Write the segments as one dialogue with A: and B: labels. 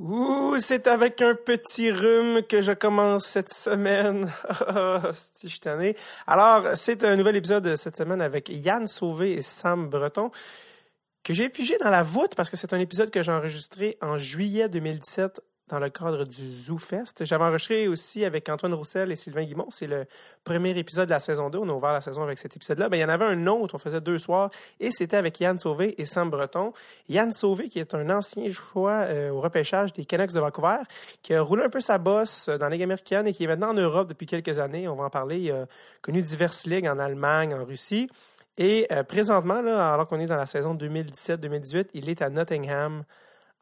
A: Ouh, c'est avec un petit rhume que je commence cette semaine. si je suis Alors, c'est un nouvel épisode cette semaine avec Yann Sauvé et Sam Breton que j'ai pigé dans la voûte parce que c'est un épisode que j'ai enregistré en juillet 2017 dans le cadre du ZooFest. J'avais enregistré aussi avec Antoine Roussel et Sylvain Guimont. C'est le premier épisode de la saison 2. On a ouvert la saison avec cet épisode-là. Ben, il y en avait un autre, on faisait deux soirs, et c'était avec Yann Sauvé et Sam Breton. Yann Sauvé, qui est un ancien choix euh, au repêchage des Canucks de Vancouver, qui a roulé un peu sa bosse dans la Ligue américaine et qui est maintenant en Europe depuis quelques années. On va en parler. Il a connu diverses ligues en Allemagne, en Russie. Et euh, présentement, alors qu'on est dans la saison 2017-2018, il est à Nottingham,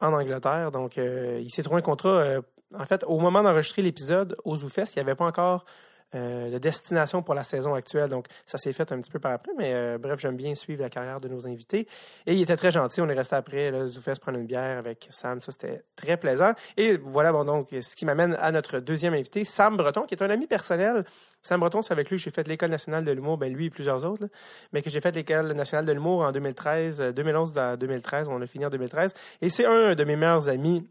A: en Angleterre. Donc, euh, il s'est trouvé un contrat. Euh, en fait, au moment d'enregistrer l'épisode au ZooFest, il n'y avait pas encore de destination pour la saison actuelle. Donc, ça s'est fait un petit peu par après. Mais bref, j'aime bien suivre la carrière de nos invités. Et il était très gentil. On est resté après, le ZooFest, prendre une bière avec Sam. Ça, c'était très plaisant. Et voilà, bon, donc, ce qui m'amène à notre deuxième invité, Sam Breton, qui est un ami personnel Sam Breton, c'est avec lui que j'ai fait l'École nationale de l'humour, ben lui et plusieurs autres, mais que j'ai fait l'École nationale de l'humour en 2013, 2011 à 2013, on a fini en 2013. Et c'est un de mes meilleurs amis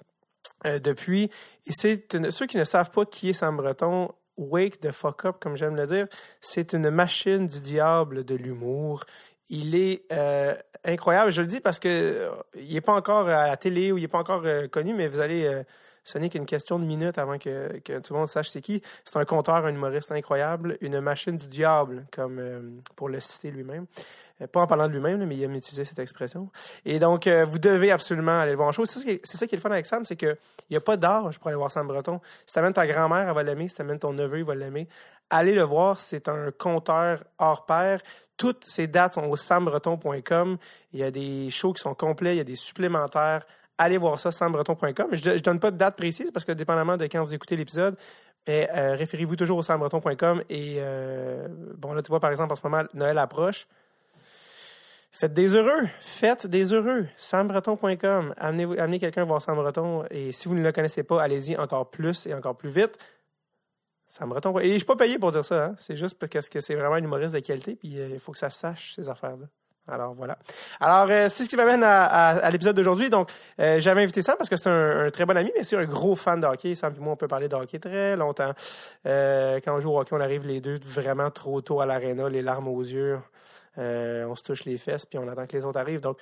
A: euh, depuis. Et c'est ceux qui ne savent pas qui est Sam Breton, wake the fuck up, comme j'aime le dire. C'est une machine du diable de l'humour. Il est euh, incroyable. Je le dis parce que euh, il n'est pas encore à la télé ou il n'est pas encore connu, mais vous allez ce n'est qu'une question de minutes avant que, tout le monde sache c'est qui. C'est un conteur, un humoriste incroyable, une machine du diable, comme euh, pour le citer lui-même. Euh, pas en parlant de lui-même, mais il aime utiliser cette expression. Et donc, euh, vous devez absolument aller le voir en show. C'est ça qui est le fun avec Sam, c'est qu'il n'y a pas d'âge pour aller voir Sam Breton. Si tu amènes ta grand-mère, elle va l'aimer. Si tu amènes ton neveu, il va l'aimer. Allez le voir, c'est un conteur hors pair. Toutes ces dates sont au sambreton.com. Il y a des shows qui sont complets, il y a des supplémentaires allez voir ça, sambreton.com. Je ne donne pas de date précise parce que dépendamment de quand vous écoutez l'épisode, mais euh, référez-vous toujours au sambreton.com. Et bon, là, tu vois, par exemple, en ce moment, Noël approche. Faites des heureux. Faites des heureux. Sambreton.com. Amenez, quelqu'un voir Sambreton. Et si vous ne le connaissez pas, allez-y encore plus et encore plus vite. Sambreton. Et je suis pas payé pour dire ça. Hein. C'est juste parce que c'est vraiment un humoriste de qualité. Puis euh, il faut que ça sache, ces affaires-là. Alors voilà. Alors euh, c'est ce qui m'amène à, l'épisode d'aujourd'hui. Donc euh, j'avais invité Sam parce que c'est un, très bon ami, mais c'est un gros fan de hockey. Sam et moi on peut parler de hockey très longtemps. Quand on joue au hockey, on arrive les deux vraiment trop tôt à l'aréna, les larmes aux yeux. On se touche les fesses puis on attend que les autres arrivent. Donc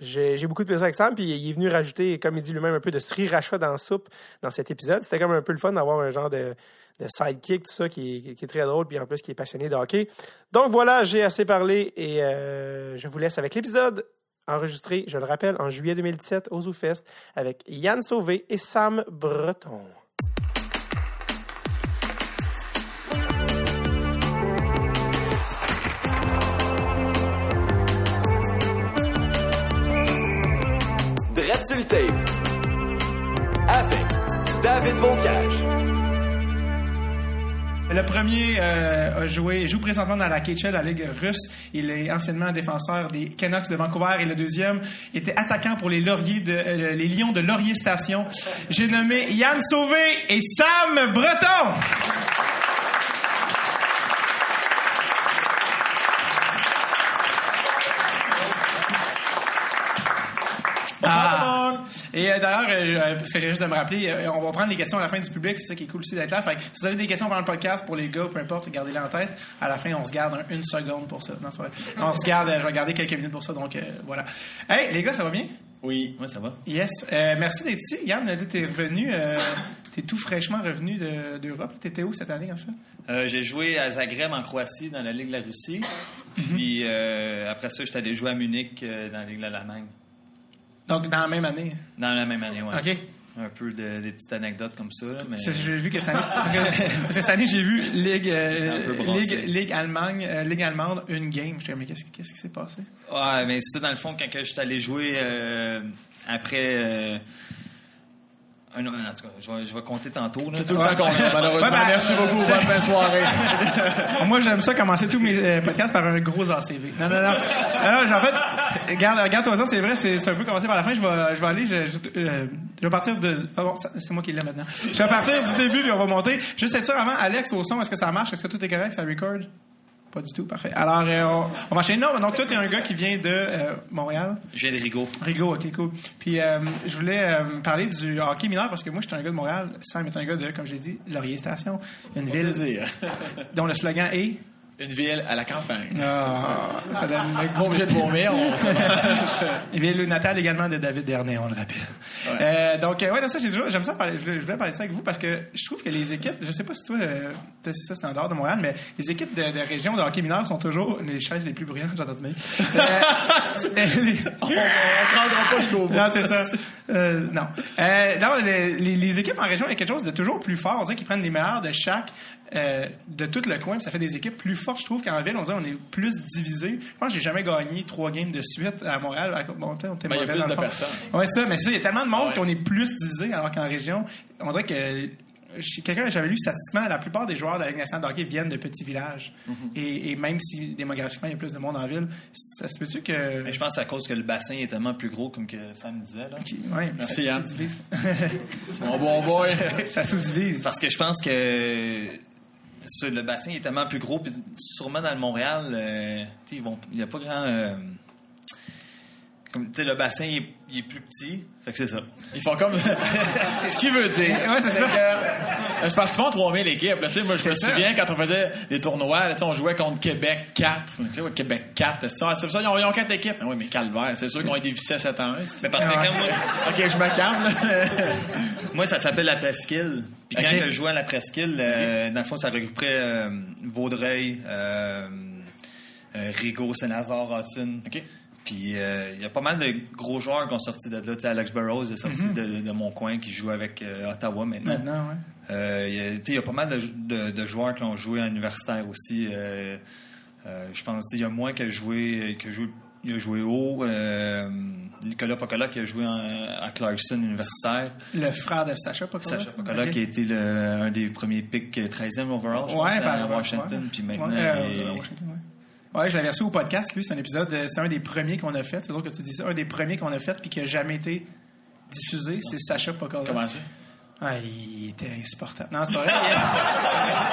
A: j'ai beaucoup de plaisir avec Sam, puis il est venu rajouter, comme il dit lui-même, un peu de sriracha dans la soupe dans cet épisode. C'était comme un peu le fun d'avoir un genre de, de sidekick, tout ça, qui, est très drôle, puis en plus qui est passionné de hockey. Donc voilà, j'ai assez parlé et euh, je vous laisse avec l'épisode enregistré, je le rappelle, en juillet 2017 au ZooFest avec Yann Sauvé et Sam Breton.
B: Le premier euh, a joué, joue présentement dans la KHL, la Ligue russe. Il est anciennement défenseur des Canucks de Vancouver. Et le deuxième était attaquant pour les Lauriers de, euh, les Lions de Laurier Station. J'ai nommé Yann Sauvé et Sam Breton. Et euh, d'ailleurs, euh, parce que j'ai juste de me rappeler, euh, on va prendre les questions à la fin du public, c'est ça qui est cool aussi d'être là. Fait si vous avez des questions pendant le podcast pour les gars, peu importe, gardez-les en tête. À la fin, on se garde une seconde pour ça. Non, on se garde, je vais garder quelques minutes pour ça, donc voilà. Hey, les gars, ça va bien?
C: Oui, moi ça va.
B: Yes. merci d'être ici. Yann, t'es revenu, t'es tout fraîchement revenu d'Europe. Tu T'étais où cette année, en fait?
C: j'ai joué à Zagreb, en Croatie, dans la Ligue de la Russie. Mhm. Puis après ça, j'étais allé jouer à Munich, dans la Ligue de l'Allemagne.
B: Donc, dans la même année?
C: Dans la même année, oui.
B: OK.
C: Un peu de, des petites anecdotes comme ça. mais...
B: J'ai vu que cette année, parce que cette année, j'ai vu Ligue, euh, Ligue, Ligue, Allemagne, euh, Ligue allemande, une game. Je me mais qu'est-ce, qu'est-ce qui s'est passé?
C: Ouais, mais c'est dans le fond, quand je suis allé jouer euh, après en tout cas, je vais, je vais compter tantôt.
B: C'est tout le temps qu'on malheureusement. Ben, merci beaucoup. Bonne soirée. Moi, j'aime ça commencer tous mes euh, podcasts par un gros ACV. Non, non, non. non en fait, regarde, regarde toi ça, c'est vrai, c'est un peu commencé par la fin. Je vais, je vais aller, je, je, euh, je vais partir de. Ah bon, c'est moi qui l'ai maintenant. Je vais partir du début puis on va monter. Juste être sûr avant, Alex au son, est-ce que ça marche? Est-ce que tout est correct? Ça record? Pas du tout, parfait. Alors, euh, on, on va enchaîner. Non, donc toi, t'es un gars qui vient de euh, Montréal.
C: Je viens de Rigaud.
B: Rigaud, ok, cool. Puis, euh, je voulais euh, parler du hockey mineur parce que moi, je suis un gars de Montréal. Sam est un gars de, comme je l'ai dit, Laurier Station. Une ville dont le slogan est...
D: Une ville à la campagne.
B: Ah, ça donne le
D: Pas obligé de vomir. On...
B: Il vient le natal également de David Dernay, on le rappelle.
D: Ouais.
B: Euh, donc, euh, ouais, non, ça, j'ai toujours, j'aime ça parler, je voulais, je voulais parler de ça avec vous parce que je trouve que les équipes, je sais pas si toi, euh, ça, c'est en dehors de Montréal, mais les équipes de, de région de hockey mineur sont toujours les chaises les plus brillantes, j'entends de Euh, les-
D: on ne rendra pas jusqu'au bout.
B: non, c'est ça. Non. Non, les, les- les équipes en région, il y a quelque chose de toujours plus fort. On dirait qu'ils prennent les meilleurs de chaque, euh, de tout le coin, ça fait des équipes plus fortes. Je trouve qu'en ville, on dirait on est plus divisé. Je pense que j'ai jamais gagné trois games de suite à Montréal. À- Bon, on était
D: Ben, il y a plus de personnes.
B: Ouais, ça, mais ça, il y a tellement de monde
D: Ouais.
B: qu'on est plus divisé, alors qu'en région, on dirait que quelqu'un j'avais lu statistiquement, la plupart des joueurs de la Ligue nationale de hockey viennent de petits villages.
D: Mm-hmm.
B: et, et même si démographiquement il y a plus de monde en ville, ça se peut-tu que.
C: Mais je pense que c'est à cause que le bassin est tellement plus gros, comme que Sam disait. Là.
B: Qui- ouais,
D: Merci,
B: ça
D: Yann.
B: sous-divise.
D: Mon bon boy.
B: ça sous-divise.
C: Parce que je pense que le bassin est tellement plus gros, puis sûrement dans le Montréal, euh, il n'y a pas grand. euh, comme, le bassin il est plus petit, fait que c'est ça.
D: Ils font comme. Ce qu'il veut dire.
B: Ouais, c'est ça.
D: que- C'est parce qu'ils font 3000 équipes. Là, Tu sais, moi, je me
B: ça.
D: souviens quand on faisait des tournois, là, on jouait contre Québec 4. Tu sais, ouais, Québec 4. C'est ça, c'est ça, ils ont, ils ont 4 équipes. oui, mais calvaire, c'est sûr qu'ils ont été vissés 7 ans.
C: Mais parce que
B: Ouais.
C: quand moi,
D: Ok, je me calme.
C: moi, ça s'appelle la presqu'île. Puis quand
D: Ok.
C: je jouais à la presqu'île, euh, dans le fond, ça regrouperait euh, Vaudreuil, euh, euh, Rigaud, Saint-Lazare, Hudson.
D: OK.
C: Puis euh, il y a pas mal de gros joueurs qui ont sorti de là. Alex Burrows est sorti
B: Mhm.
C: de, de mon coin, qui joue avec euh, Ottawa maintenant.
B: Maintenant, ouais.
C: Euh, il y a- pas mal de, de- de joueurs qui ont joué en universitaire aussi. Euh, je pense il y a moi qui a joué, qui a joué, il a joué haut. Nicolas Pocola qui a joué en- à Clarkson universitaire.
B: Le frère de Sacha Pocola.
C: Sacha Pocola qui a été le- un des premiers picks 13e overall, je
B: Ouais,
C: pense,
B: par-
C: à Washington. Puis maintenant,
B: Ouais,
C: il
B: Washington, ouais. Ouais, je l'avais reçu au podcast, lui, c'est un épisode, euh, c'est un des premiers qu'on a fait, c'est drôle que tu dis ça, un des premiers qu'on a fait puis qui a jamais été diffusé, c'est Sacha Pocola.
D: Comment ça?
B: Ah, il était insupportable. Non, c'est pas vrai.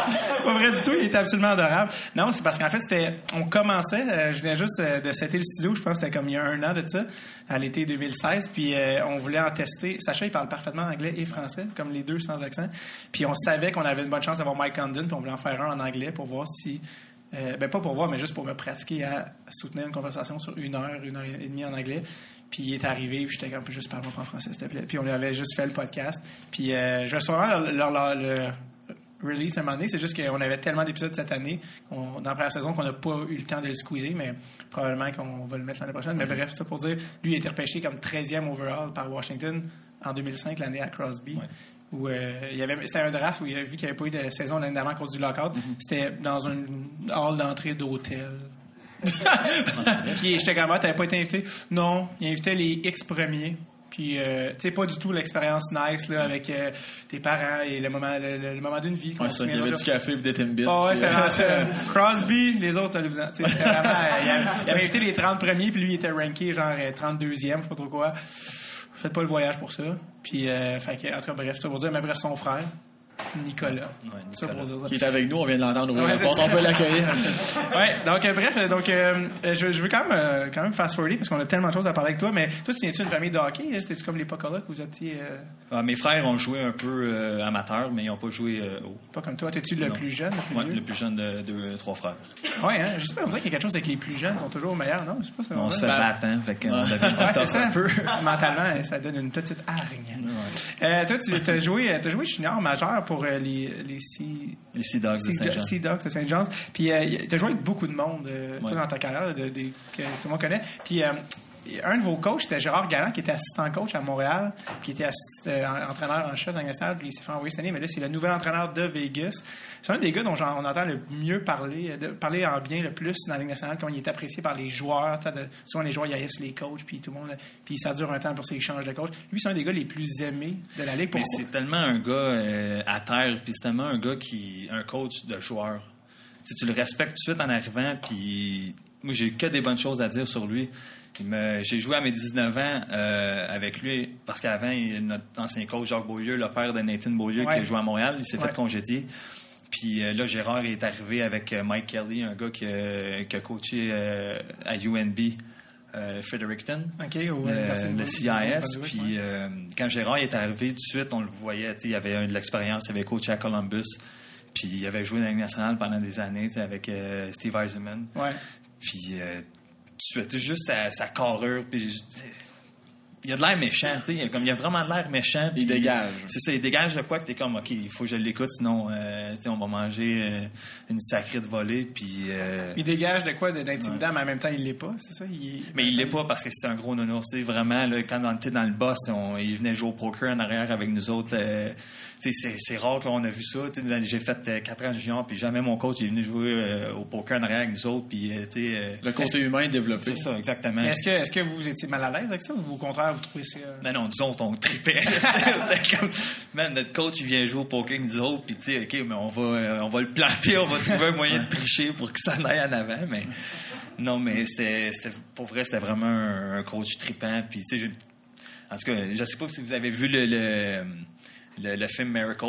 B: il- pas vrai du tout, il était absolument adorable. Non, c'est parce qu'en fait, c'était, on commençait, euh, je venais juste euh, de setter le studio, je pense que c'était comme il y a un an de ça, à l'été 2016, puis euh, on voulait en tester. Sacha, il parle parfaitement anglais et français, comme les deux sans accent. Puis on savait qu'on avait une bonne chance d'avoir Mike Condon, puis on voulait en faire un en anglais pour voir si... euh, ben pas pour voir, mais juste pour me pratiquer à soutenir une conversation sur une heure, une heure et demie en anglais. Puis il est arrivé, puis j'étais comme, juste parle-moi en français, s'il te plaît. Puis on avait juste fait le podcast. Puis euh, je vais sûrement leur, leur- leur- le release un moment donné. C'est juste qu'on avait tellement d'épisodes cette année, dans la première saison, qu'on n'a pas eu le temps de le squeezer, mais probablement qu'on va le mettre l'année prochaine. Mais bref, ça pour dire, lui, il a été repêché comme 13e overall par Washington en 2005, l'année à Crosby. Où, euh, il y avait, c'était un draft où il a vu qu'il n'y avait pas eu de saison l'année d'avant à cause du lockout. C'était dans une hall d'entrée d'hôtel. Puis j'étais comme, ah, t'avais pas été invité? Non, il invitait les X premiers. Puis, euh, tu sais, pas du tout l'expérience nice là, avec euh, tes parents et le moment, le, le- le moment d'une vie.
D: Ouais, ça, il y avait du café et des Timbits.
B: Ah ouais, c'est
D: euh.
B: Crosby, les autres, c'était vraiment, euh, il, avait, il avait invité les 30 premiers, puis lui, il était ranké genre euh, 32e, je sais pas trop quoi. Faites pas le voyage pour ça. Puis, euh, fait que, en tout cas, bref, ça pour dire, mais bref, son frère, Nicolas. Ça pour dire ça.
D: Qui est avec nous, on vient de l'entendre ouvrir
B: Ouais,
D: la porte,
B: ça.
D: on peut l'accueillir.
B: ouais, donc euh, bref, euh, donc euh, je, je veux quand même, euh, quand même fast forwarder parce qu'on a tellement de choses à parler avec toi. Mais toi, tu viens-tu d'une famille de hockey hein? C'était-tu comme les Pocola que vous étiez euh,
C: Ah, mes frères ont joué un peu euh, amateur, mais ils n'ont pas joué euh, haut.
B: pas comme toi T'es-tu le
C: Non.
B: plus jeune, le plus
C: Ouais, le plus jeune de deux, trois frères.
B: Ouais, hein, je sais pas, on dirait qu'il y a quelque chose avec les plus jeunes qui sont toujours meilleurs, non? Je sais pas.
C: On
B: vrai.
C: se fait
D: Ben,
C: battre, hein, fait qu'on
D: ouais.
B: Ouais, ça.
C: un peu.
B: Mentalement, ça donne une petite hargne. Euh, toi, tu as joué, as joué junior majeur pour euh, les, les Sea,
C: Les Sea Dogs de
B: Sea,
C: Saint-Jean.
B: Sea Dogs de Saint-Jean. Puis, tu as joué avec beaucoup de monde, euh, toi,
C: Ouais.
B: dans ta carrière, de, de- que tout le monde connaît. Puis, euh, un de vos coachs, c'était Gérard Galland, qui était assistant coach à Montréal, qui était assist- euh, en- entraîneur en chef stade, puis il s'est fait envoyer cette année, mais là, c'est le nouvel entraîneur de Vegas. C'est un des gars dont on entend le mieux parler, euh, de, parler en bien le plus dans la Ligue nationale, comment il est apprécié par les joueurs. de- souvent, les joueurs, ils haïssent les coachs, puis tout le monde, puis ça dure un temps pour ils changent de coach. Lui, c'est un des gars les plus aimés de la Ligue.
C: Mais
B: Pourquoi?
C: c'est tellement un gars euh, à terre, puis c'est tellement un gars qui. un coach de joueur. Tu le respectes tout de suite en arrivant, puis moi, j'ai que des bonnes choses à dire sur lui. J'ai joué à mes 19 ans euh, avec lui, parce qu'avant, notre ancien coach, Jacques Beaulieu, le père de Nathan Beaulieu,
B: Ouais.
C: qui a joué à Montréal, il s'est
B: Ouais.
C: fait congédier. Puis euh, là, Gérard est arrivé avec euh, Mike Kelly, un gars qui, a- qui a coaché à UNB, Fredericton.
A: OK, au
C: le, le CIS. Puis quand Gérard est arrivé, tout de suite, on le voyait. Il avait de l'expérience, il avait coaché à Columbus. Puis il avait joué dans la Ligue nationale pendant des années avec Steve Eisenman.
A: Ouais.
C: Puis tout de suite, juste sa, sa carrure. Puis il a de l'air méchant, tu sais. Comme- il a vraiment de l'air méchant.
D: Il dégage.
C: C'est ça, il dégage de quoi que t'es comme, OK, il faut que je l'écoute, sinon, euh, tu on va manger euh, une sacrée de volée. Puis. euh,
A: Il dégage de quoi de- d'intimidant, mais en même temps, il l'est pas, c'est ça? Il...
C: mais il l'est pas parce que c'est un gros nounours. Tu sais, vraiment, là, quand on était dans le boss, on- il venait jouer au poker en arrière avec nous autres. Euh, c'est, rare qu'on a vu ça. J'ai fait euh, 4 ans de junior, puis jamais mon coach est venu jouer euh, au poker en arrière avec nous autres. Puis, euh, euh,
D: Le côté humain est développé.
C: c'est ça, exactement.
A: Est-ce que, est-ce que vous étiez mal à l'aise avec ça ou au contraire, vous trouvez ça.
C: Ben non, autres, on tripait. Man, notre coach, il vient jouer au poker avec nous autres, puis tu sais, OK, mais on va, euh, on va le planter, on va trouver un moyen de tricher pour que ça aille en avant, mais non, mais c'était, pour vrai, c'était vraiment un, un coach tripant, puis tu sais, je- en tout cas, je sais pas si vous avez vu le, le, le- le film Miracle.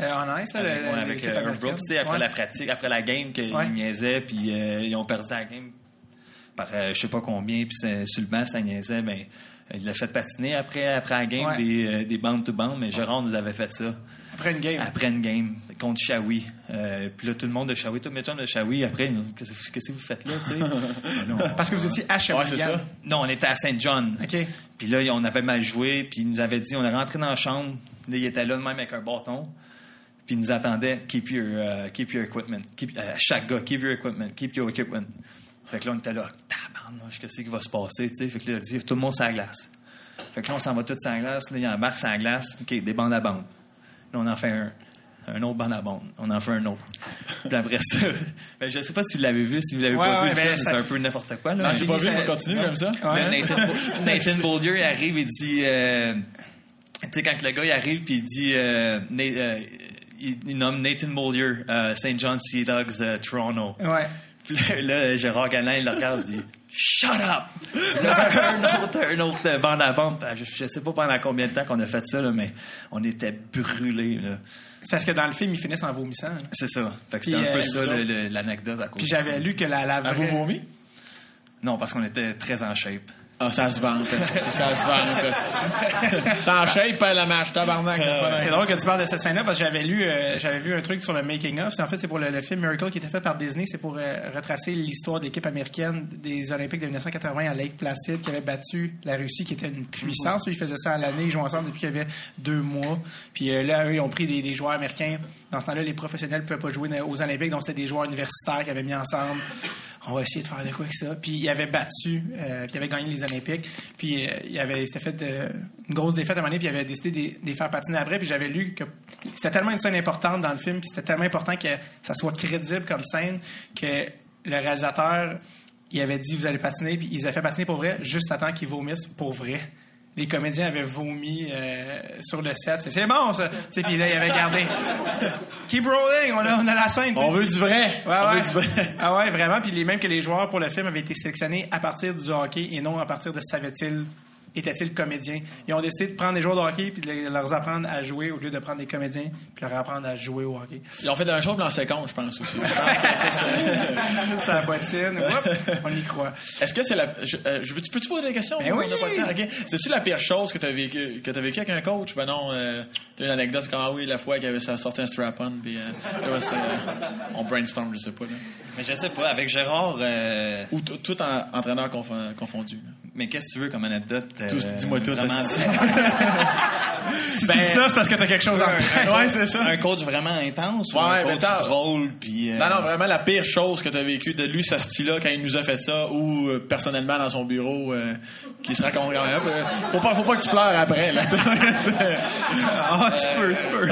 A: Euh, en ice, là,
C: Avec,
A: le-
C: ouais, avec euh? Brooks, après
A: Ouais.
C: la pratique, après la game, qu'ils
A: Ouais.
C: niaisaient, puis euh, ils ont perdu la game par euh, je sais pas combien, puis c'est- sur le banc, ça niaisait, mais euh, il l'a fait patiner après, après la game, des, euh, des bandes to bandes, mais Gérard nous avait fait ça
A: Après une game.
C: après une game contre Shawi. Euh, puis là, tout le monde de Shawi, tous mes chums de Shawi, après, ils qu'est-ce que vous faites là, tu sais? Non.
A: Parce que vous étiez à
D: Ouais,
A: Shawinigan.
D: c'est ça.
C: Non, on était à Saint John.
A: OK.
C: Puis là, on avait mal joué, puis il nous avait dit, on est rentré dans la chambre, là, il était là de même avec un bâton, puis il nous attendait, keep your, uh, keep your equipment. Keep, euh, chaque gars, keep your equipment, keep your equipment. Fait que là, on était là, tabarnouche, qu'est-ce qui va se passer, tu sais? Fait que là, il dit, tout le monde sur la glace. Fait que là, on s'en va tous sur la glace, là, il embarque sur la glace, OK, des bandes à bande. Là, on en fait un. Un autre bande à bande. On en fait un autre. Puis après ça, ben, je sais pas si vous l'avez vu, si vous l'avez
A: Ouais,
C: pas
A: ouais,
C: vu, le
A: mais
C: c'est un peu n'importe quoi. Là,
D: Non, j'ai pas vu,
A: ça-
D: mais continue, j'aime ça.
A: Ouais.
C: Nathan, Nathan Boldier il arrive et dit. euh, tu sais, quand le gars il arrive puis il dit. euh, Na- euh, il, il nomme Nathan Boldier, euh, St. John Sea Dogs, euh, Toronto.
A: Ouais.
C: Puis là, là, Gérard Galin, il le regarde et dit Shut up! Là, un autre, un autre bande à bande. Je, je sais pas pendant combien de temps qu'on a fait ça, là, mais on était brûlés. là.
A: C'est parce que dans le film, ils finissent en vomissant. hein.
C: C'est ça. Fait que c'était un peu
A: euh,
C: ça l'anecdote à cause.
A: Puis j'avais lu que la, la
D: À vous
A: vraie...
D: vomi?
C: Non, parce qu'on était très en shape.
D: Ah, ça se vante, ça se vante. esti. T'en shape, pas la mâche, tabarnak. le fun.
A: C'est drôle que tu parles de cette scène-là parce que j'avais lu, euh, j'avais vu un truc sur le making of. En fait, c'est pour le, le film Miracle qui était fait par Disney. C'est pour euh, retracer l'histoire de l'équipe américaine des Olympiques de 1980 à Lake Placid qui avait battu la Russie, qui était une puissance. Eux, Ils faisaient ça à l'année. Ils jouaient ensemble depuis qu'il y avait deux mois. Puis euh, là, eux, ils ont pris des, des joueurs américains. Dans ce temps-là, les professionnels ne pouvaient pas jouer aux Olympiques, donc c'était des joueurs universitaires qui avaient mis ensemble. On va essayer de faire de quoi avec ça. Puis ils avaient battu, euh, puis ils avaient gagné les Puis euh, il avait s'était fait euh, une grosse défaite à un moment donné, puis il avait décidé de de les faire patiner après. Puis j'avais lu que c'était tellement une scène importante dans le film, puis c'était tellement important que ça soit crédible comme scène que le réalisateur, il avait dit vous allez patiner, puis ils avaient fait patiner pour vrai, juste à temps qu'ils vomissent pour vrai. Les comédiens avaient vomi euh, sur le set. C'est- C'est bon, ça. Tu sais, Puis là, ils avaient gardé. Keep rolling, on a, on a la scène.
D: On veut du vrai.
A: Ouais,
D: On
A: ouais.
D: veut du vrai.
A: Ah ouais, vraiment. Puis les mêmes que les joueurs pour le film avaient été sélectionnés à partir du hockey et non à partir de savaient-ils étaient-ils comédiens. Ils ont décidé de prendre des joueurs de hockey puis de les- leur apprendre à jouer au lieu de prendre des comédiens puis leur apprendre à jouer au hockey.
D: Ils ont fait la même chose dans seconde, je pense aussi. Je pense que c'est ça.
A: C'est la bottine. Oups, on y croit.
D: Est-ce que c'est la. Je, euh, je- peux-tu poser des questions?
A: Ben
D: On
A: oui.
D: n'a pas le temps. OK. C'est-tu la pire chose que tu as vécu, que t'as vécu avec un coach? Ben non, euh, t'as une anecdote comme, ah oui, la fois qu'il avait sorti un strap-on, puis euh, là, c'est, euh, on brainstorm, je sais pas. Là.
C: Mais je sais pas, avec Gérard, euh,
D: Ou tout en entraîneur confo- confondu. là.
C: Mais qu'est-ce que tu veux comme anecdote? Euh,
D: dis-moi tout,
C: vraiment-.
A: Si tu dis ça, c'est parce que t'as quelque chose en tête.
D: ouais, c'est ça.
C: Un coach vraiment intense ou
D: Ouais,
C: un
D: mais
C: coach
D: t'as-
C: drôle? Puis, euh,
D: Non, non, vraiment la pire chose que tu as vécu de lui, ce style-là, quand il nous a fait ça, ou euh, personnellement dans son bureau, qui se raconte quand même. Faut, pas, faut pas que tu pleures après. Là.
A: Ah, tu peux, tu peux.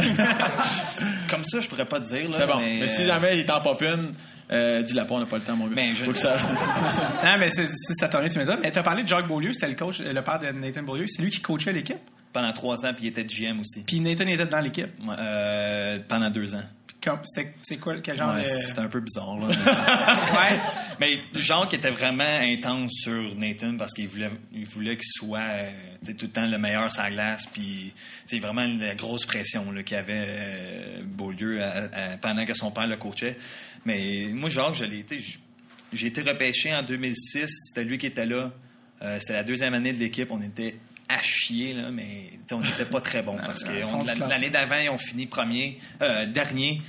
C: Comme ça, je pourrais pas te dire. là,
D: c'est bon.
C: Mais,
D: Mais, si jamais il t'en pop une, euh, dis-la pas, on n'a pas le temps, mon gars.
C: Mais je-
D: Faut que ça...
A: non, mais c'est, c'est- ça t'en tu me dis. Mais t'as parlé de Jacques Beaulieu, c'était le coach, le père de Nathan Beaulieu. C'est lui qui coachait l'équipe?
C: Pendant trois ans, puis il était GM aussi.
A: Puis Nathan était dans l'équipe?
C: Ouais, euh, pendant deux ans. Puis
A: comme- c'était- c'est quoi, quel genre
C: Ouais,
A: de...
C: C'était un peu bizarre. Là. ouais. Mais Jacques était vraiment intense sur Nathan parce qu'il voulait, il voulait qu'il soit euh, tout le temps le meilleur sur la glace. Puis vraiment la grosse pression là, qu'il avait euh, Beaulieu à- à- pendant que son père le coachait. Mais moi, Jacques, je l'ai J'ai été repêché en 2006. C'était lui qui était là. Euh, c'était la deuxième année de l'équipe. On était à chier, là, mais on n'était pas très bon parce que l'année d'avant, ils ont fini premier, euh, dernier.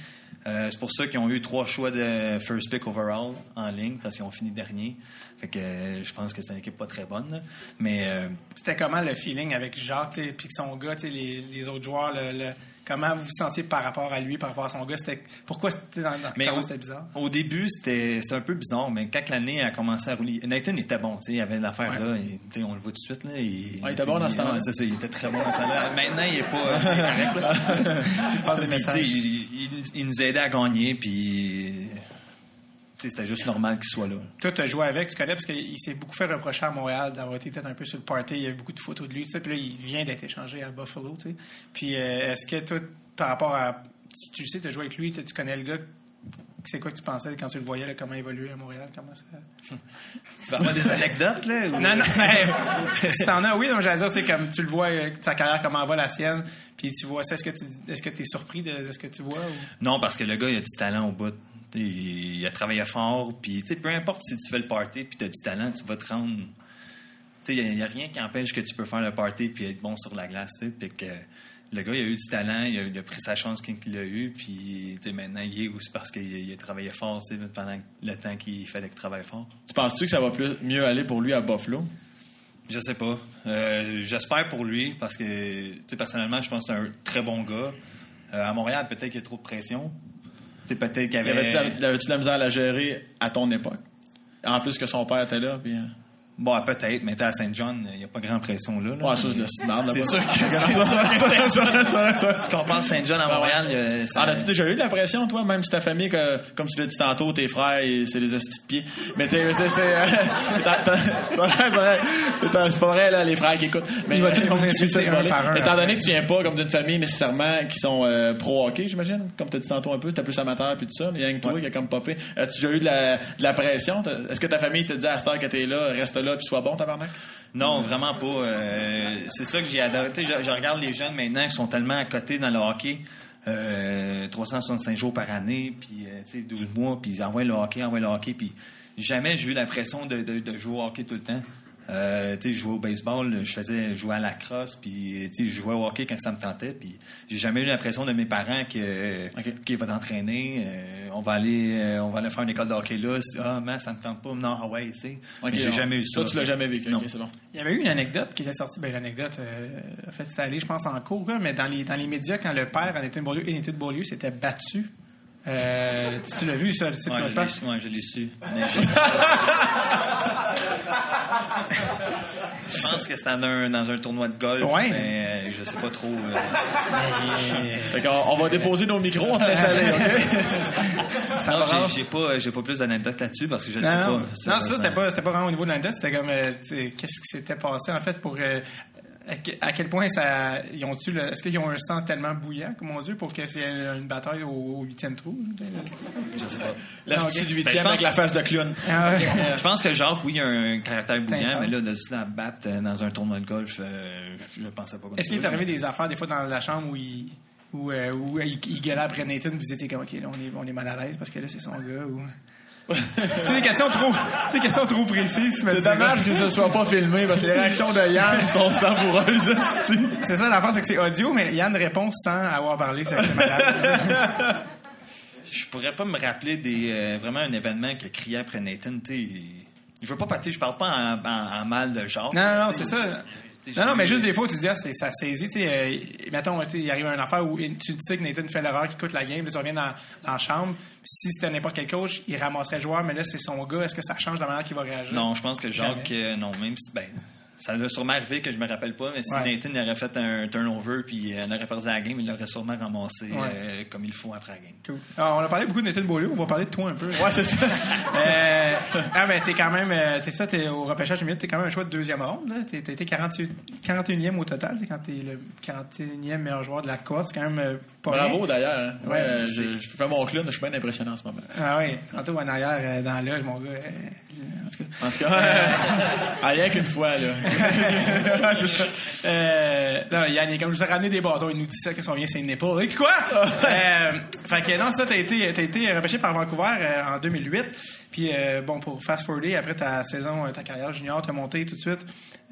C: Euh, c'est pour ça qu'ils ont eu trois choix de first pick overall en ligne parce qu'ils ont fini dernier. Fait que euh, je pense que c'est une équipe pas très bonne. là. Mais euh,
A: C'était comment le feeling avec Jacques, puis son gars, les, les autres joueurs, le, le- comment vous vous sentiez par rapport à lui, par rapport à son gars? Pourquoi c'était, dans, dans-
C: Mais
A: comment c'était bizarre?
C: au début, c'était un peu bizarre, mais quand l'année a commencé à rouler, Nathan était bon, il avait l'affaire là, et, tu sais, on le voit tout de suite. Là, il,
D: Ah, il était bon dans ce temps-là.
C: c'est ça, il était très bon dans ce temps-là. Maintenant, il est pas. Là. il, il- nous aidait à gagner, puis c'était juste normal qu'il soit là.
A: Toi, tu as joué avec, tu connais, parce qu'il s'est beaucoup fait reprocher à Montréal d'avoir été peut-être un peu sur le party. Il y a eu beaucoup de photos de lui, puis là, il vient d'être échangé à Buffalo, tu sais. Puis euh, est-ce que toi, par rapport à. Tu, tu sais, tu as joué avec lui, tu, connais le gars. C'est quoi que tu pensais quand tu le voyais, là, comment il évoluait à Montréal? Comment ça...
C: Tu vas avoir des anecdotes, là? ou-
A: Non, non, mais si t'en as, oui, donc j'allais dire, tu sais, comme tu le vois, euh, sa carrière, comment va la sienne, puis tu vois ça, est-ce que tu est-ce que es surpris de, de ce que tu vois? Ou...
C: Non, parce que le gars, il a du talent au bout. Il a travaillé fort, puis peu importe si tu fais le party puis tu as du talent, tu vas te rendre. Il n'y a, rien qui empêche que tu peux faire le party puis être bon sur la glace. Puis que le gars, il a eu du talent, il a, il a pris sa chance qu'il a eu, puis maintenant, il est aussi parce qu'il a, il a travaillé fort pendant le temps qu'il fallait qu'il travaille fort.
D: Tu penses-tu que ça va plus, mieux aller pour lui à Buffalo?
C: Je sais pas. Euh, J'espère pour lui parce que, personnellement, je pense que c'est un très bon gars. Euh, à Montréal, peut-être qu'il y a trop de pression. Tu sais, peut-être qu'il avait.
D: avais-tu de la misère à la gérer à ton époque? En plus que son père était là, puis... euh,
C: Bon, peut-être, mais tu sais, à Saint-John, il n'y a pas grande pression là. là.
D: Ouais, ça, c'est le
C: C'est sûr que tu compares Saint-John à Montréal. euh, ça-
D: Ah, as-tu déjà eu de la pression, toi, même si ta famille, que, comme tu l'as dit tantôt, tes frères, c'est des estis de pieds. Mais t'es, c'est, euh, pas vrai, là, les frères qui écoutent. Mais,
A: Il va tous
D: euh,
A: nous
D: tu
A: insulter
D: sais
A: un
D: voler.
A: par un,
D: Étant donné que tu viens pas comme d'une famille nécessairement qui sont euh, pro-hockey, j'imagine, comme t'as dit tantôt un peu, t'es plus amateur puis tout ça, il y a rien que toi qui a comme popé. As-tu déjà eu de la, de la pression? Est-ce que ta famille te dit à cette heure que t'es là, reste là puis sois bon, tabarnak?
C: Non, vraiment pas. Euh, c'est ça que j'ai adoré. Je, regarde les jeunes maintenant qui sont tellement à côté dans le hockey. Euh, 365 jours par année, puis euh, tu sais, 12 mois, puis ils envoient le hockey, envoient le hockey, puis jamais j'ai eu l'impression de, de jouer au hockey tout le temps. Euh, tu sais, je jouais au baseball, je faisais jouer à la crosse, puis tu sais, je jouais au hockey quand ça me tentait, puis j'ai jamais eu l'impression de mes parents que
D: Ok.
C: qui va t'entraîner, euh, on va aller euh, on va aller faire une école de hockey là, ah man, ça me tente pas, non, ah ouais, tu sais.
D: Ok,
C: Mais j'ai jamais eu ça.
D: Toi, tu l'as jamais vécu,
C: Non.
D: ok, c'est bon.
A: Il y avait eu une anecdote qui était sortie, ben l'anecdote, euh, en fait, c'était allé, je pense, en cours, là, mais dans les, dans les médias, quand le père, de Beaulieu, en études de Beaulieu, s'était battu. Euh, tu l'as vu, ça, sais de
C: Ouais, je
A: je parle?
C: l'ai su, ouais, je l'ai su. Mais- je pense que c'était dans un, dans un tournoi de golf,
A: Ouais.
C: mais euh, je sais pas trop. euh,
D: Fait qu'on on va déposer nos micros, on te laisse aller, ok?
C: non,
A: va
C: j'ai- pas, j'ai pas plus d'anecdotes là-dessus parce que je le sais
A: Non, non,
C: pas.
A: non, ça, c'était pas, c'était pas vraiment au niveau de l'anecdote, c'était comme, euh, qu'est-ce qui s'était passé, en fait, pour. À que- à quel point ça. Ils ont le, est-ce qu'ils ont un sang tellement bouillant, comme on dit, pour que c'est une bataille au, huitième trou?
C: Je sais pas.
D: La du
C: Ben,
D: huitième
C: pense-
D: avec la face de clown.
A: Ah.
C: Je pense que Jacques, oui, il a un caractère bouillant, mais là, de se la battre euh, dans un tournoi de golf, euh, je pensais pas comme
A: Est-ce qu'il est arrivé des affaires, des fois, dans la chambre où il. Où, euh, où il, il gueulait après Nathan, vous étiez comme, OK, là, on est, on est mal à l'aise parce que là, c'est son gars. Ou... c'est des questions trop, c'est des questions trop précises. tu
D: C'est dommage que ce soit pas filmé parce que les réactions de Yann sont savoureuses.
A: C'est ça, l'affaire, c'est que c'est audio, mais Yann répond sans avoir parlé, c'est malade.
C: Je pourrais pas me rappeler des euh, vraiment un événement qui a crié après Nathan. tu. Je veux pas partir, je parle pas en, en- en mal de Jacques.
A: Non, non, c'est ça. Non, non, mais juste des fois, tu dis, ah, c'est- ça saisit, tu sais, euh, mettons, tu sais, il arrive une affaire où tu sais que Nathan fait l'erreur qui coûte la game, là, tu reviens dans, dans la chambre, si c'était n'importe quel coach, il ramasserait le joueur, mais là, c'est son gars, est-ce que ça change la manière qu'il va réagir?
C: Non, je pense que Jacques, euh, non, même si, ben, ça l'a sûrement arrivé que je me rappelle pas, mais si
A: Ouais.
C: Nathan aurait fait un turnover puis euh, on aurait perdu la game, il l'aurait sûrement ramassé
A: Ouais.
C: euh, comme il faut après la game.
A: Cool. Alors, on a parlé beaucoup de Nathan Beaulieu, on va parler de toi un peu.
D: Ouais, c'est ça.
A: Euh, ah, mais t'es quand même, euh, t'es ça, t'es au repêchage minutes, t'es quand même un choix de deuxième ronde, T'as été 48 41e au total, c'est quand t'es le 41e meilleur joueur de la course, c'est quand même pas
D: Bravo
A: rien.
D: d'ailleurs. hein.
A: Ouais,
D: je, je fais mon clown, je suis bien impressionné en ce moment.
A: Ah oui, tantôt en arrière, euh, dans la loge, mon gars. euh, en tout cas.
D: En tout cas, ah, rien qu'une fois, là. Ouais, c'est ça.
A: Euh, non, Yann, il est comme je vous ai ramené des bâtons, il nous dit ça, que son vient c'est pas. Et quoi? euh, fait que non, ça, t'as été, t'as été repêché par Vancouver euh, en 2008. Puis, euh, bon, pour fast forwarder, après ta saison, euh, ta carrière junior, t'as monté tout de suite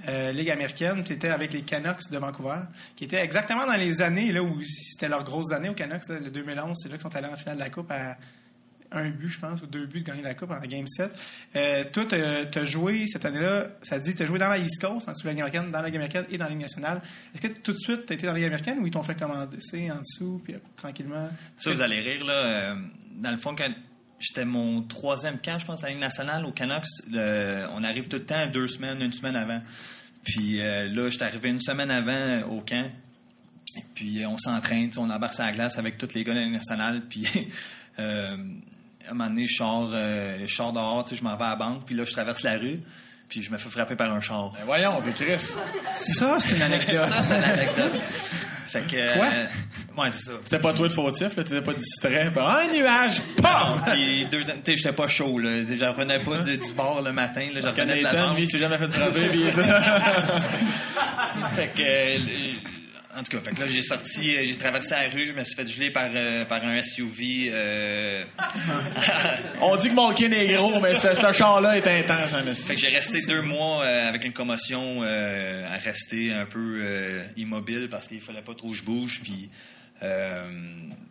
A: euh, Ligue américaine. T'étais avec les Canucks de Vancouver, qui étaient exactement dans les années là où c'était leurs grosses années aux Canucks. Le 2011, c'est là qu'ils sont allés en finale de la Coupe à un but, je pense, ou deux buts de gagner la Coupe en Game 7. Euh, toi, tu as joué cette année-là, ça te dit, tu as joué dans la East Coast, en dessous de la Ligue américaine, dans la Ligue américaine et dans la Ligue nationale. Est-ce que tout de suite, tu as été dans la Ligue américaine ou ils t'ont fait commander en dessous, puis euh, tranquillement?
C: Ça, vous allez rire, là. dans le fond, quand j'étais mon troisième camp, je pense, la Ligue nationale, au Canucks, on arrive tout le temps deux semaines, une semaine avant. Puis euh, là, j'étais arrivé une semaine avant euh, au camp. Puis on s'entraîne, on embarque sur la glace avec tous les gars de la Ligue nationale. Puis euh, à un moment donné, je sors, je sors dehors, je m'en vais à la banque. Puis là, je traverse la rue. Puis je me fais frapper par un char.
D: Ben voyons, c'est Chris.
A: Ça, c'est une anecdote.
C: Ça, c'est une anecdote. Fait que,
A: Quoi?
C: euh, ouais, c'est ça.
D: C'était pas toi le fautif, là. T'étais pas distrait par un nuage. PAM!
C: Puis deux ans, tu sais, j'étais pas chaud, là. J'en revenais pas du, du bar le matin, là.
D: Parce que
C: revenais de la
D: Nathan, lui, il s'est jamais fait frapper. puis
C: Fait que, euh, en tout cas, fait que là, j'ai sorti, euh, j'ai traversé la rue, je me suis fait geler par, euh, par un SUV. euh,
D: On dit que Malkin est gros, mais ce, ce char-là est intense, hein,
C: fait que j'ai resté deux mois euh, avec une commotion à rester un peu immobile parce qu'il fallait pas trop que je bouge. Puis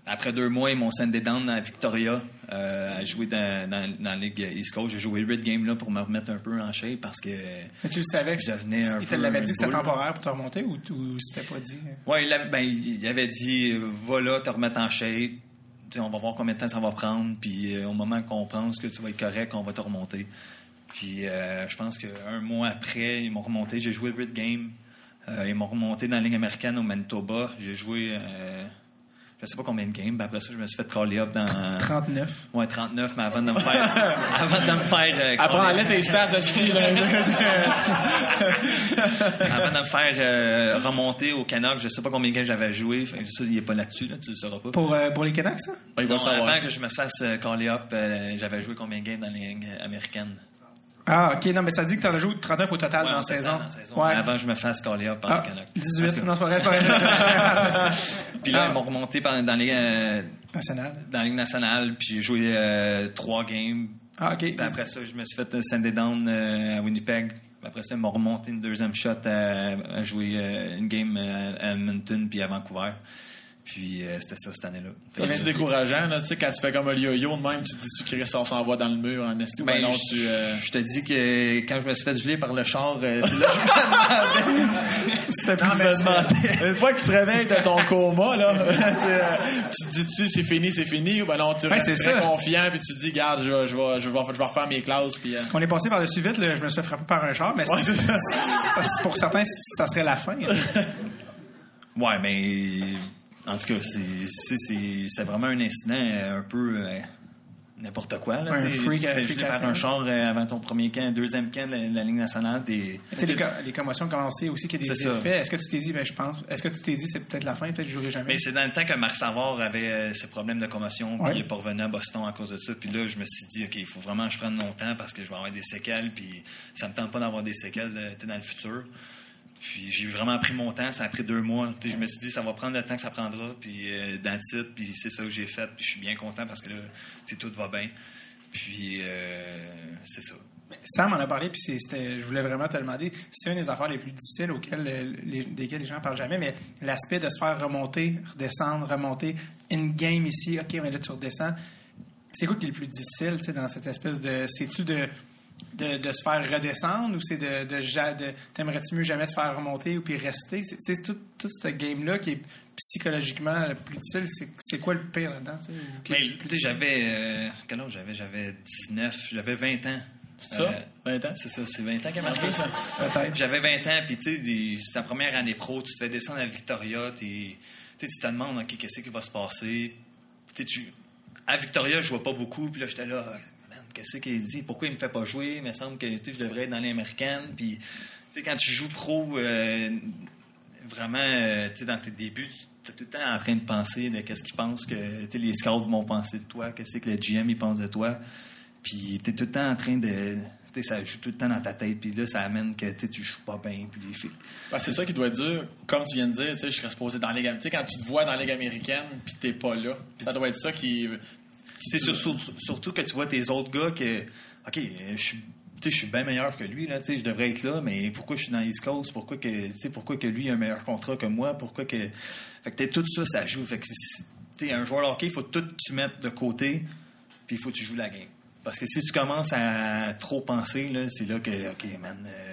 C: après deux mois, ils m'ont sendé down à Victoria euh, à jouer dans, dans, dans la Ligue East Coast. J'ai joué 8 games là pour me remettre un peu en shape parce que
A: Mais tu le savais que
C: Je devenais un
A: il te l'avait dit que c'était temporaire pour te remonter ou, ou c'était pas dit?
C: Il avait, ben, il avait dit, euh, va là, te remettre en shape. On va voir combien de temps ça va prendre. Puis euh, au moment qu'on pense que tu vas être correct, on va te remonter. Puis euh, je pense qu'un mois après, ils m'ont remonté. J'ai joué 8 games. Euh, ils m'ont remonté dans la Ligue américaine au Manitoba. J'ai joué, euh, je sais pas combien de games. Ben, après ça, je me suis fait call up dans.
A: 39.
C: Ouais, 39, mais avant de me faire. avant de me faire. euh,
D: tes stats de style.
C: avant de me faire euh, remonter au Canucks, je sais pas combien de games j'avais joué. Fait que ça, il est pas là-dessus, là, tu le sauras pas.
A: Pour, euh, pour les Canucks, ça?
C: Non, avant que je me fasse caller up, euh, j'avais joué combien de games dans la ligue américaine?
A: Ah, ok, non, mais ça dit que tu en as joué 39 au total
C: Ouais,
A: dans la saison.
C: dans la saison.
A: Ouais.
C: Avant que je me fasse caller up par
A: Ah,
C: les Canucks.
A: 18.
C: En tout cas.
A: Non, c'est pas vrai.
C: Puis là,
A: Ah.
C: ils m'ont remonté par- dans, les, euh,
A: National.
C: dans la Ligue nationale, puis j'ai joué euh, trois games.
A: Ah, ok.
C: Puis après ça, je me suis fait euh, sender down euh, à Winnipeg. Puis Après ça, ils m'ont remonté une deuxième shot à, à jouer une game à Edmonton puis à Vancouver. Puis euh, c'était ça cette année-là.
D: C'est décourageant, là, tu sais, quand tu fais comme un yo-yo de même, tu te dis, tu Chris, on s'envoie dans le mur en esti, ou
C: Ben,
D: ben non, tu, euh,
C: je te dis que quand je me suis fait geler par le char, euh, c'est là que je me demandais.
A: C'était plus
D: c'est- Une fois que tu te réveilles de ton coma, là, tu, euh, tu te dis-tu c'est fini, c'est fini, ou ben non, tu
A: Ouais,
D: restes
A: c'est
D: très
A: ça.
D: confiant, puis tu te dis, garde, je vais, je vais, je vais, je vais refaire mes classes, puis... euh,
A: On est passé par-dessus vite, là, je me suis fait frapper par un char, mais
D: Ouais,
A: c'est-
D: c'est ça.
A: parce que pour certains, ça serait la fin.
C: Ouais, mais en tout cas, c'est- vraiment un incident euh, un peu euh, n'importe quoi. Là,
A: Un freak-
C: tu te fais
A: freak
C: geler par
A: accident.
C: un char euh, avant ton premier camp, deuxième camp de la, la Ligue nationale.
A: les, co- les commotions aussi qu'il y a des
C: C'est ça.
A: effets. Est-ce que tu t'es dit, ben, je pense, est-ce que tu t'es dit, c'est peut-être la fin, peut-être que je jouerai jamais?
C: Mais c'est dans le temps que Marc Savard avait euh, ses problèmes de commotion, puis
A: Ouais.
C: il est pas revenu à Boston à cause de ça. Puis là, je me suis dit, OK, il faut vraiment que je prenne mon temps parce que je vais avoir des séquelles, puis ça me tente pas d'avoir des séquelles euh, dans le futur. Puis j'ai vraiment pris mon temps, ça a pris deux mois. Je me suis dit, ça va prendre le temps que ça prendra, puis euh, dans le titre, puis c'est ça que j'ai fait, puis je suis bien content parce que là, tout va bien. Puis euh, c'est ça.
A: Sam en a parlé, puis c'était, je voulais vraiment te demander, c'est une des affaires les plus difficiles auxquelles, les, desquelles les gens parlent jamais, mais l'aspect de se faire remonter, redescendre, remonter, une game ici, ok, mais là tu redescends. C'est quoi qui est le plus difficile, dans cette espèce de, c'est-tu de, de, de se faire redescendre ou c'est de, de, de t'aimerais-tu mieux jamais te faire remonter ou puis rester? C'est, tout, tout ce game-là qui est psychologiquement le plus difficile, c'est, c'est quoi le pire là-dedans, sais,
C: j'avais. euh, quel âge j'avais? J'avais 19, j'avais 20 ans.
D: C'est ça?
C: Euh,
D: 20 ans?
C: C'est ça, c'est 20 ans qu'elle a marqué ça.
A: Peut-être.
C: J'avais 20 ans, puis tu sais, c'est ta première année pro, tu te fais descendre à Victoria, tu te demandes, OK, qu'est-ce qui va se passer? Tu à Victoria, je vois pas beaucoup, puis là, j'étais là, qu'est-ce qu'il dit? Pourquoi il me fait pas jouer? Il me semble que je devrais être dans les américaines, puis tu sais, quand tu joues pro, euh, vraiment, euh, tu sais, dans tes débuts, tu es tout le temps en train de penser de qu'est-ce qu'ils pensent que les scouts vont penser de toi, qu'est-ce que le GM il pense de toi. Puis tu es tout le temps en train de. Tu sais, ça joue tout le temps dans ta tête, puis là, ça amène que tu joues pas bien, puis les filles.
D: Ben, c'est ça qui doit être dur. Comme tu viens de dire, je serais supposé dans la Ligue quand tu te vois dans la Ligue américaine, puis t'es pas là, ça doit être ça qui.
C: Sur- surtout que tu vois tes autres gars que, OK, je suis. je suis bien meilleur que lui, là, je devrais être là, mais pourquoi je suis dans l'East Coast? Pourquoi que, pourquoi que lui a un meilleur contrat que moi? Pourquoi que. Fait que tout ça, ça joue. Fait que, un joueur hockey, il faut tout tu mettre de côté, puis il faut que tu joues la game. Parce que si tu commences à trop penser, là, c'est là que, OK, man, euh,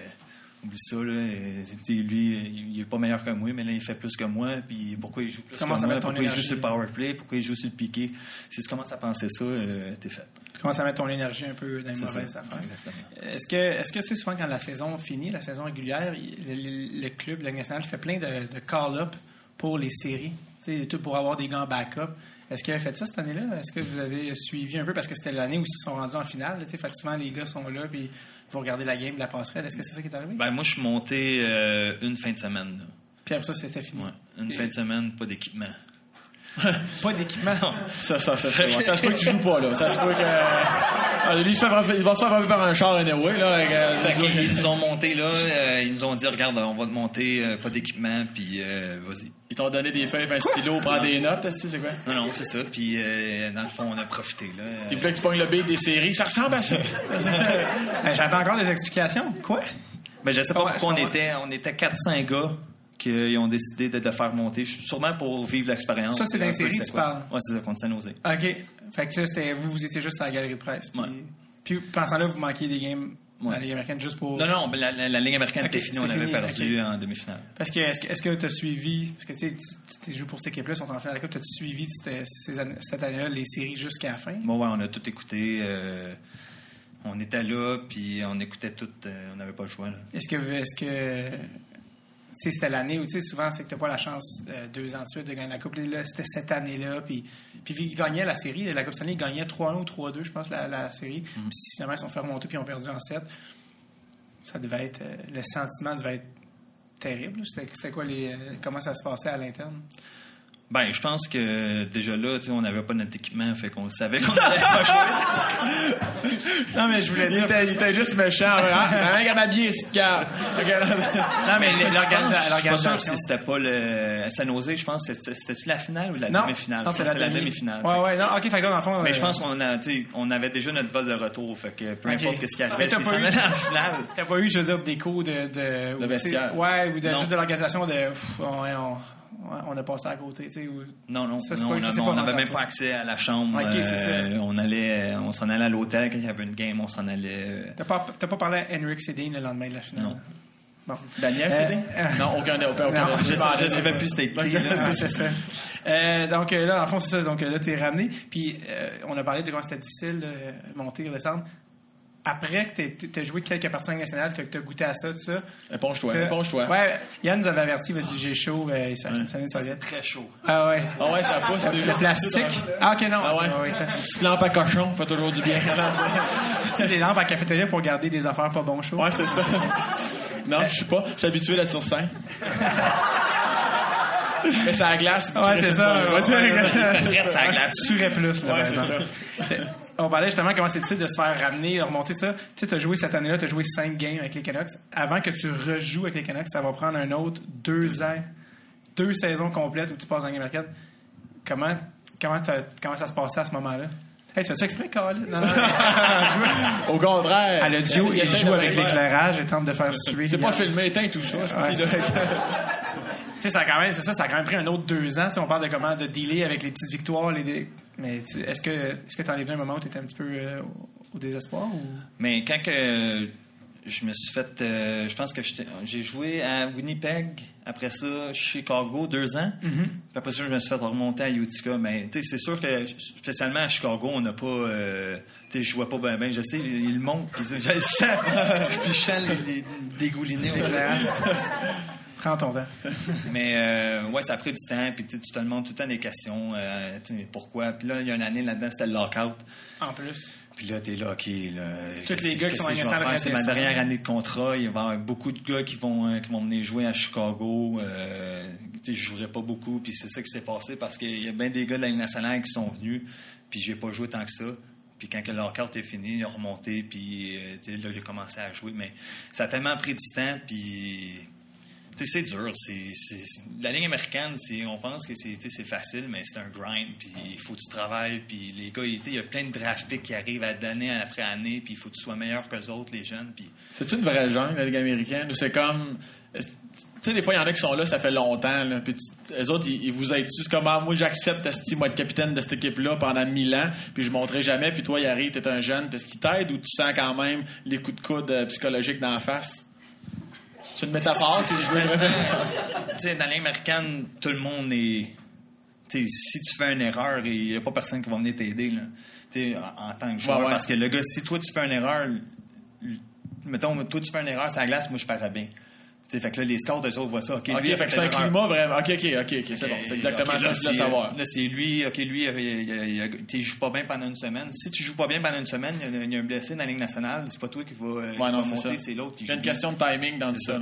C: oublie ça, là. euh, tu sais, lui, euh, il est pas meilleur que moi, mais là, il fait plus que moi, puis pourquoi il joue plus que moi? Pourquoi il joue
A: énergie.
C: sur le power play? Pourquoi il joue sur le piqué? Si tu commences à penser ça, euh, t'es fait.
A: Tu commences à mettre ton énergie un peu dans les mauvaises
C: ça.
A: affaires.
C: Exactement.
A: Est-ce que, est-ce que tu sais, souvent quand la saison finit, la saison régulière, le, club, la Ligue nationale, fait plein de, de call-up pour les séries, tu sais, tout pour avoir des gants backup. Est-ce qu'il a fait ça cette année-là? Est-ce que vous avez suivi un peu? Parce que c'était l'année où ils se sont rendus en finale. là, tu sais, Fait que souvent, les gars sont là, puis vous regardez la game de la passerelle. Est-ce que c'est ça qui est arrivé?
C: Ben, moi, je suis monté euh, une fin de semaine. là.
A: puis après ça, c'était fini.
C: Ouais. Une
A: Et-
C: fin de semaine, pas d'équipement.
A: Pas d'équipement?
D: Ça, ça, ça. Ouais, ça se peut que tu joues pas, là. Ça se peut que. Ah, lui, il, se fait frapper- il va se faire frapper par un char anyway, là. avec, euh,
C: Fait ils nous ont monté là, euh, ils nous ont dit regarde, on va te monter, euh, pas d'équipement, puis euh, vas-y.
D: Ils t'ont donné des feuilles un stylo, prends des notes, c'est quoi?
C: Non, non, c'est ça. Puis euh, dans le fond, on a profité là. Euh,
D: Ils voulaient que tu pognes le B des séries. Ça ressemble à ça.
A: Euh, J'attends encore des explications. Quoi?
C: Ben, je sais pas
A: Ouais,
C: pourquoi on était, on était 4-5 gars qui ont décidé de le faire monter, sûrement pour vivre l'expérience.
A: Ça, c'est dans les séries que tu parles?
C: Ouais, c'est ça, contre San Jose.
A: OK. Fait que ça, c'était vous, vous étiez juste à la galerie de presse. Puis,
C: Ouais.
A: puis pensant là, vous manquiez des games
C: Ouais.
A: la Ligue américaine juste pour.
C: Non, non, ben, la, la- la ligne américaine était finie, on avait perdu en demi-finale.
A: Parce que est-ce que tu as suivi parce que tu sais, joues pour cette équipe-là, sont en finale de la Coupe, as-tu suivi cette, ces années- cette année-là les séries jusqu'à la fin?
C: Bon, ouais, on a tout écouté. euh, on était là, puis on écoutait tout. euh, on n'avait pas le choix. Là.
A: Est-ce que est-ce que c'était l'année où tu sais souvent c'est que t'as pas la chance euh, deux ans de suite de gagner la coupe. Là c'était cette année-là puis puis ils gagnaient la série la coupe cette année ils gagnaient 3-1 ou 3-2 je pense la, la série. Puis finalement ils sont fait remonter puis ils ont perdu en 7 ça devait être euh, le sentiment devait être terrible. C'était quoi les euh, comment ça se passait à l'interne?
C: Ben, je pense que déjà là, tu sais, on n'avait pas notre équipement, fait qu'on savait qu'on n'allait pas jouer.
A: non mais je voulais
D: Il
A: dire
D: était, il était juste méchant. Ah, ma mec, elle m'habille, cette carte.
A: non mais l'organisation
C: Je suis pas sûr si c'était pas le à San Jose, je pense c'était- c'était-tu la finale ou la demi-finale?
A: non,
C: que
A: la,
C: c'était
A: demi-finale ouais ouais non ok fait que dans le fond
C: Mais
A: euh,
C: je pense qu'on a, on avait déjà notre vol de retour, fait que peu importe ce qui
A: Mais
C: arrivait, allaient en finale.
A: T'as pas eu, je veux dire, des cours de... De,
D: vestiaire.
A: Ouais, ou de, juste de l'organisation de... on, on, a passé à côté, tu sais. ou-
C: Non, non,
A: Ça,
C: non, on n'avait même pas accès à la chambre. Euh, on allait, on s'en allait à l'hôtel quand il y avait une game, on s'en allait. euh,
A: T'as pas, pas parlé à Henrik Sedin le lendemain de la finale?
C: Non.
A: Bon.
D: Daniel,
A: Euh, euh,
D: Non, aucun, aucun, aucun.
A: Non,
C: Je sais même plus c'était qui.
A: c'est ça. Euh, donc là, en fond, c'est ça. Donc là, t'es ramené. Puis on a parlé de comment c'était difficile de monter, redescendre. Après que t'aies- t'aies joué quelques parties nationales, que t'as goûté à ça, tout ça.
D: Éponge-toi, éponge-toi.
A: Ouais, Yann nous avait averti, il m'a dit j'ai chaud, euh, ça, ça, ça,
C: C'est très chaud.
A: Ah ouais.
D: Ah ouais, ça pousse. c'est
A: Le
D: déjà
A: plastique. Ah ok, non.
D: Ah ouais?
A: ouais ça.
D: Petite lampe à cochon, fait toujours du bien.
A: Tu sais, les lampes à cafétéria pour garder des affaires pas bon chaud.
D: Ouais, c'est ça. Non, je suis pas. Je suis habitué d'être sur scène. Mais c'est à la glace.
A: Ouais, c'est ça.
C: Très sur la glace.
A: Surait plus, là,
D: Ouais,
A: par
D: c'est
A: exemple. On parlait justement comment c'est difficile de se faire ramener, de remonter ça. Tu sais, tu as joué cette année-là, tu as joué cinq games avec les Canucks. Avant que tu rejoues avec les Canucks, ça va prendre un autre deux ans, deux saisons complètes où tu passes dans game américaine. Comment, comment, t'as- comment ça se passait à ce moment-là? Hey, tu as-tu exprès, Colin? Non, non.
D: Au contraire.
A: À l'audio,
D: Il
A: il joue avec l'éclairage et tente de faire suer.
D: C'est pas filmé, éteint tout ça.
A: Ouais,
D: c'est
A: sais, ça a quand même, c'est ça, ça a quand même pris un autre deux ans. On parle de comment de dealer avec les petites victoires, les mais tu- est-ce que est-ce que tu as enlevé un moment où tu étais un petit peu euh, au, au désespoir ou?
C: Mais quand que je me suis fait. euh, je pense que j'ai joué à Winnipeg, après ça, Chicago, deux ans.
A: Mm-hmm.
C: Puis après ça, je me suis fait remonter à Utica. Mais tu sais, c'est sûr que, spécialement à Chicago, on n'a pas. euh, tu sais, je jouais pas bien, ben, je sais, il monte, puis je le sens. puis je sens les, les dégoulinés. au
A: Prends ton temps.
C: mais euh, ouais, ça a pris du temps, puis tu te demandes tout le temps des questions. euh, pourquoi? Puis là, il y a une année là-dedans, c'était le lockout.
A: En plus.
C: Puis là, t'es là, OK. Là,
A: Tous les gars qui sont en?
C: C'est ma dernière année de contrat. Il va y avoir beaucoup de gars qui vont, euh, qui vont venir jouer à Chicago. Euh, tu sais, je jouerai pas beaucoup. Puis c'est ça qui s'est passé parce qu'il y a bien des gars de la Ligue nationale qui sont venus. Puis j'ai pas joué tant que ça. Puis quand leur carte est finie, ils ont remonté. Puis là, j'ai commencé à jouer. Mais ça a tellement pris du temps. Puis c'est dur. La ligne américaine, on pense que c'est, facile, mais c'est un grind. Puis il faut que tu travailles. Puis les gars, il y a plein de draft picks qui arrivent à d'année après année. Puis il faut que tu sois meilleur qu'eux autres, les jeunes. Puis
D: C'est une vraie jungle, la Ligue américaine, c'est comme. Tu sais, des fois, il y en a qui sont là, ça fait longtemps, là, puis eux autres, ils, ils vous aident C'est comme, ah, moi, j'accepte, moi, être capitaine de cette équipe-là pendant mille ans, puis je monterai jamais, puis toi, il arrive, t'es un jeune, parce qu'il t'aide, ou tu sens quand même les coups de coude euh, psychologiques dans la face? C'est une métaphore, si je veux
C: tu dans la ligne américaine, tout le monde est. tu sais, si tu fais une erreur, il n'y a pas personne qui va venir t'aider. là. Tu sais, En, en tant que joueur.
D: Ouais, ouais.
C: Parce que le gars, si toi tu fais une erreur, mettons, toi tu fais une erreur sur la glace, moi je parais bien. Tu sais, fait que là, les scouts, eux autres voient ça. OK, lui,
D: fait que c'est un climat vraiment. Ok, ok, ok, ok, c'est bon. C'est exactement ça que je voulais savoir.
C: Là, c'est lui, OK, lui, il, joues pas bien pendant une semaine. Si tu joues pas bien pendant une semaine, il y a, il y a un blessé dans la Ligue nationale, c'est pas toi qui va, euh, qui
D: Ouais, non,
C: va
D: c'est
C: monter, c'est l'autre qui
D: Il y a une
C: joue
D: question de timing dans tout ça.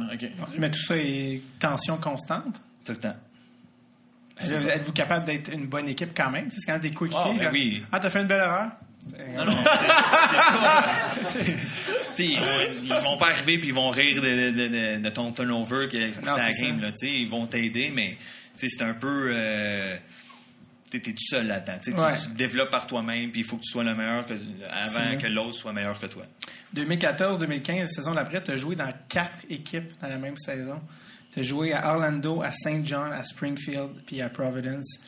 A: Mais tout ça est tension constante.
C: tout le temps.
A: Êtes-vous capable d'être une bonne équipe quand même? C'est quand même des coéquipiers.
C: Ah, ben oui.
A: Ah, t'as fait une belle erreur?
C: Non, non, c'est- c'est ils, vont- ils vont pas arriver puis ils vont rire de, de- de- de ton turnover qui
A: Non,
C: la game. Là, ils vont t'aider, mais c'est un peu. Euh, tu es tout seul là-dedans. Tu te développes par toi-même puis il faut que tu sois le meilleur que, avant que l'autre soit meilleur que toi.
A: 2014-2015, la saison d'après, tu as joué dans quatre équipes dans la même saison. Tu as joué à Orlando, à St. John, à Springfield, puis à Providence.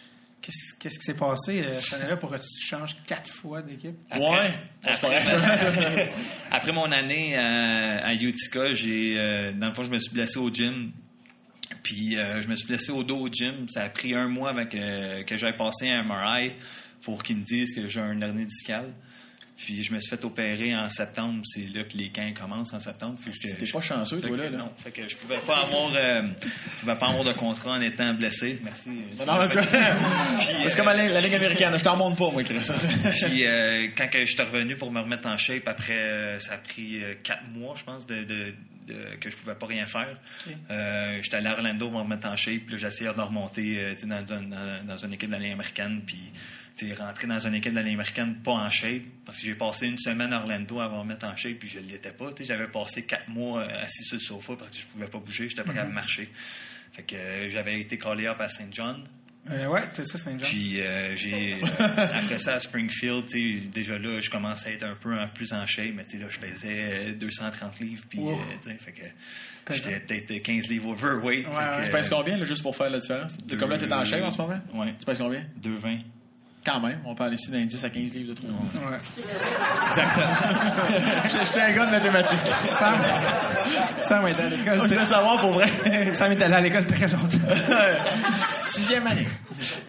A: Qu'est-ce qu'est-ce qui s'est passé? Euh, cette année-là pour que tu changes quatre fois d'équipe?
D: Ouais, c'est pas
C: Après, après mon année à, à Utica, j'ai, euh, dans le fond, je me suis blessé au gym. Puis euh, je me suis blessé au dos au gym. Ça a pris un mois avant que, que j'aille passer un MRI pour qu'ils me disent que j'ai un hernie discale. Puis je me suis fait opérer en septembre. C'est là que les camps commencent en septembre. Fait que
D: T'es
C: je-
D: pas chanceux, toi, là. là.
C: Non, fait que je pouvais pas avoir, euh, je pouvais pas avoir de contrat en étant blessé. Merci.
D: Non, non, parce que
C: Puis,
D: c'est
C: euh,
D: comme la, la Ligue américaine. Je t'en montre pas, moi, Chris.
C: puis euh, quand je suis revenu pour me remettre en shape, après, euh, ça a pris euh, quatre mois, je pense, de, de- de- que je pouvais pas rien faire. Euh, J'étais allé à Orlando pour me remettre en shape. Puis j'essayais de remonter euh, dans, une- dans- dans une équipe de la Ligue américaine. Puis rentrer dans une équipe de la Ligue américaine pas en shape. Parce que j'ai passé une semaine à Orlando avant de me mettre en shape. Puis je ne l'étais pas. J'avais passé quatre mois euh, assis sur le sofa parce que je pouvais pas bouger. J'étais pas capable de marcher. Fait que j'avais été callé up à St. John.
A: Euh, ouais, c'est ça, St. John.
C: Puis euh, j'ai euh, après ça à Springfield, déjà là, je commençais à être un peu en- plus en shape, mais tu sais là, je pesais euh, 230 livres, puis
A: Wow.
C: euh, fait que j'étais peut-être 15 livres overweight.
A: Ouais, ouais.
C: que,
D: Tu pèses combien, là, juste pour faire la différence? Comme là, t'es en shape en ce moment?
C: Ouais,
D: Tu pèses combien?
C: 2,20.
D: Quand même. On parle ici d'un 10 à 15 livres de trop.
A: Ouais.
D: J'étais un gars de mathématiques.
A: Sam, Sam est à
D: Je
A: l'école.
D: voulais
A: très-
D: savoir pour vrai.
A: Sam est allé à l'école très longtemps.
D: Sixième année.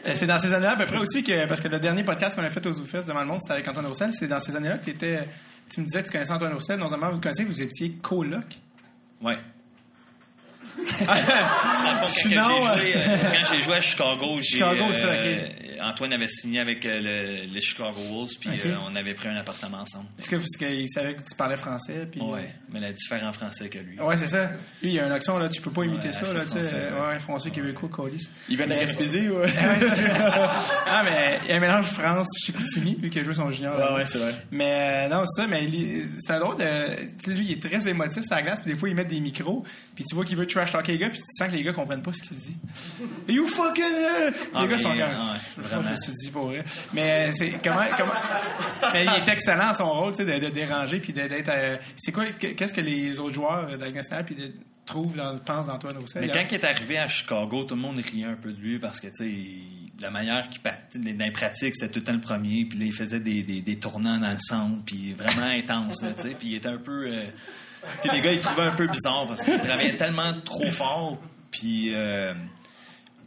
A: Euh, C'est dans ces années-là, à peu près aussi, que, parce que le dernier podcast qu'on a fait aux Zoufest devant le monde, c'était avec Antoine Roussel. C'est dans ces années-là que t'étais- tu me disais que tu connaissais Antoine Roussel. Non seulement vous connaissez, vous étiez coloc.
C: Ouais. Quand
D: Sinon,
C: j'ai joué, euh, quand j'ai joué à Chicago, j'ai,
A: Chicago, ça,
C: euh, Antoine avait signé avec euh, le, les Chicago Wolves, puis euh, on avait pris un appartement ensemble.
A: Est-ce que parce qu'il savait que tu parlais français? Puis...
C: Ouais, mais la différent français que lui.
A: Ouais, c'est ça. Lui, il y a un accent, là, tu peux pas imiter
C: Ouais,
A: ça, là,
C: français,
A: Ouais,
C: ouais.
A: ouais, français, québécois, colis.
D: Il vient de la Gaspésie ou?
A: ah, mais il y a un mélange France chez Coutimi, lui qui a joué son junior.
D: Ouais, ouais, c'est vrai.
A: Mais euh, non, c'est ça, mais il- c'est un drôle de. Lui, il est très émotif sur la glace, puis des fois, il met des micros, puis tu vois qu'il veut trash talker les gars, puis tu sens que les gars comprennent pas ce qu'il dit. You fucking. euh!
C: Ah,
A: les gars sont
C: euh,
A: comme.
C: ouais,
A: je me suis dit pour vrai. Mais c'est. Comment. comment... mais il est excellent à son rôle, tu sais, de, de déranger, puis d'être. euh, C'est quoi. Qu'est-ce que les autres joueurs nationale, puis de- trouvent, dans, pensent d'Antoine Roussel?
C: Mais quand il est arrivé à Chicago, tout le monde riait un peu de lui parce que, tu sais, il- la manière qu'il partait dans les pratiques, c'était tout le temps le premier. Puis là, il faisait des, des, des tournants dans le centre, puis vraiment intense, là, tu sais. Puis il était un peu... euh, sais, les gars, ils trouvaient un peu bizarre parce qu'ils travaillaient tellement trop fort. Puis, euh,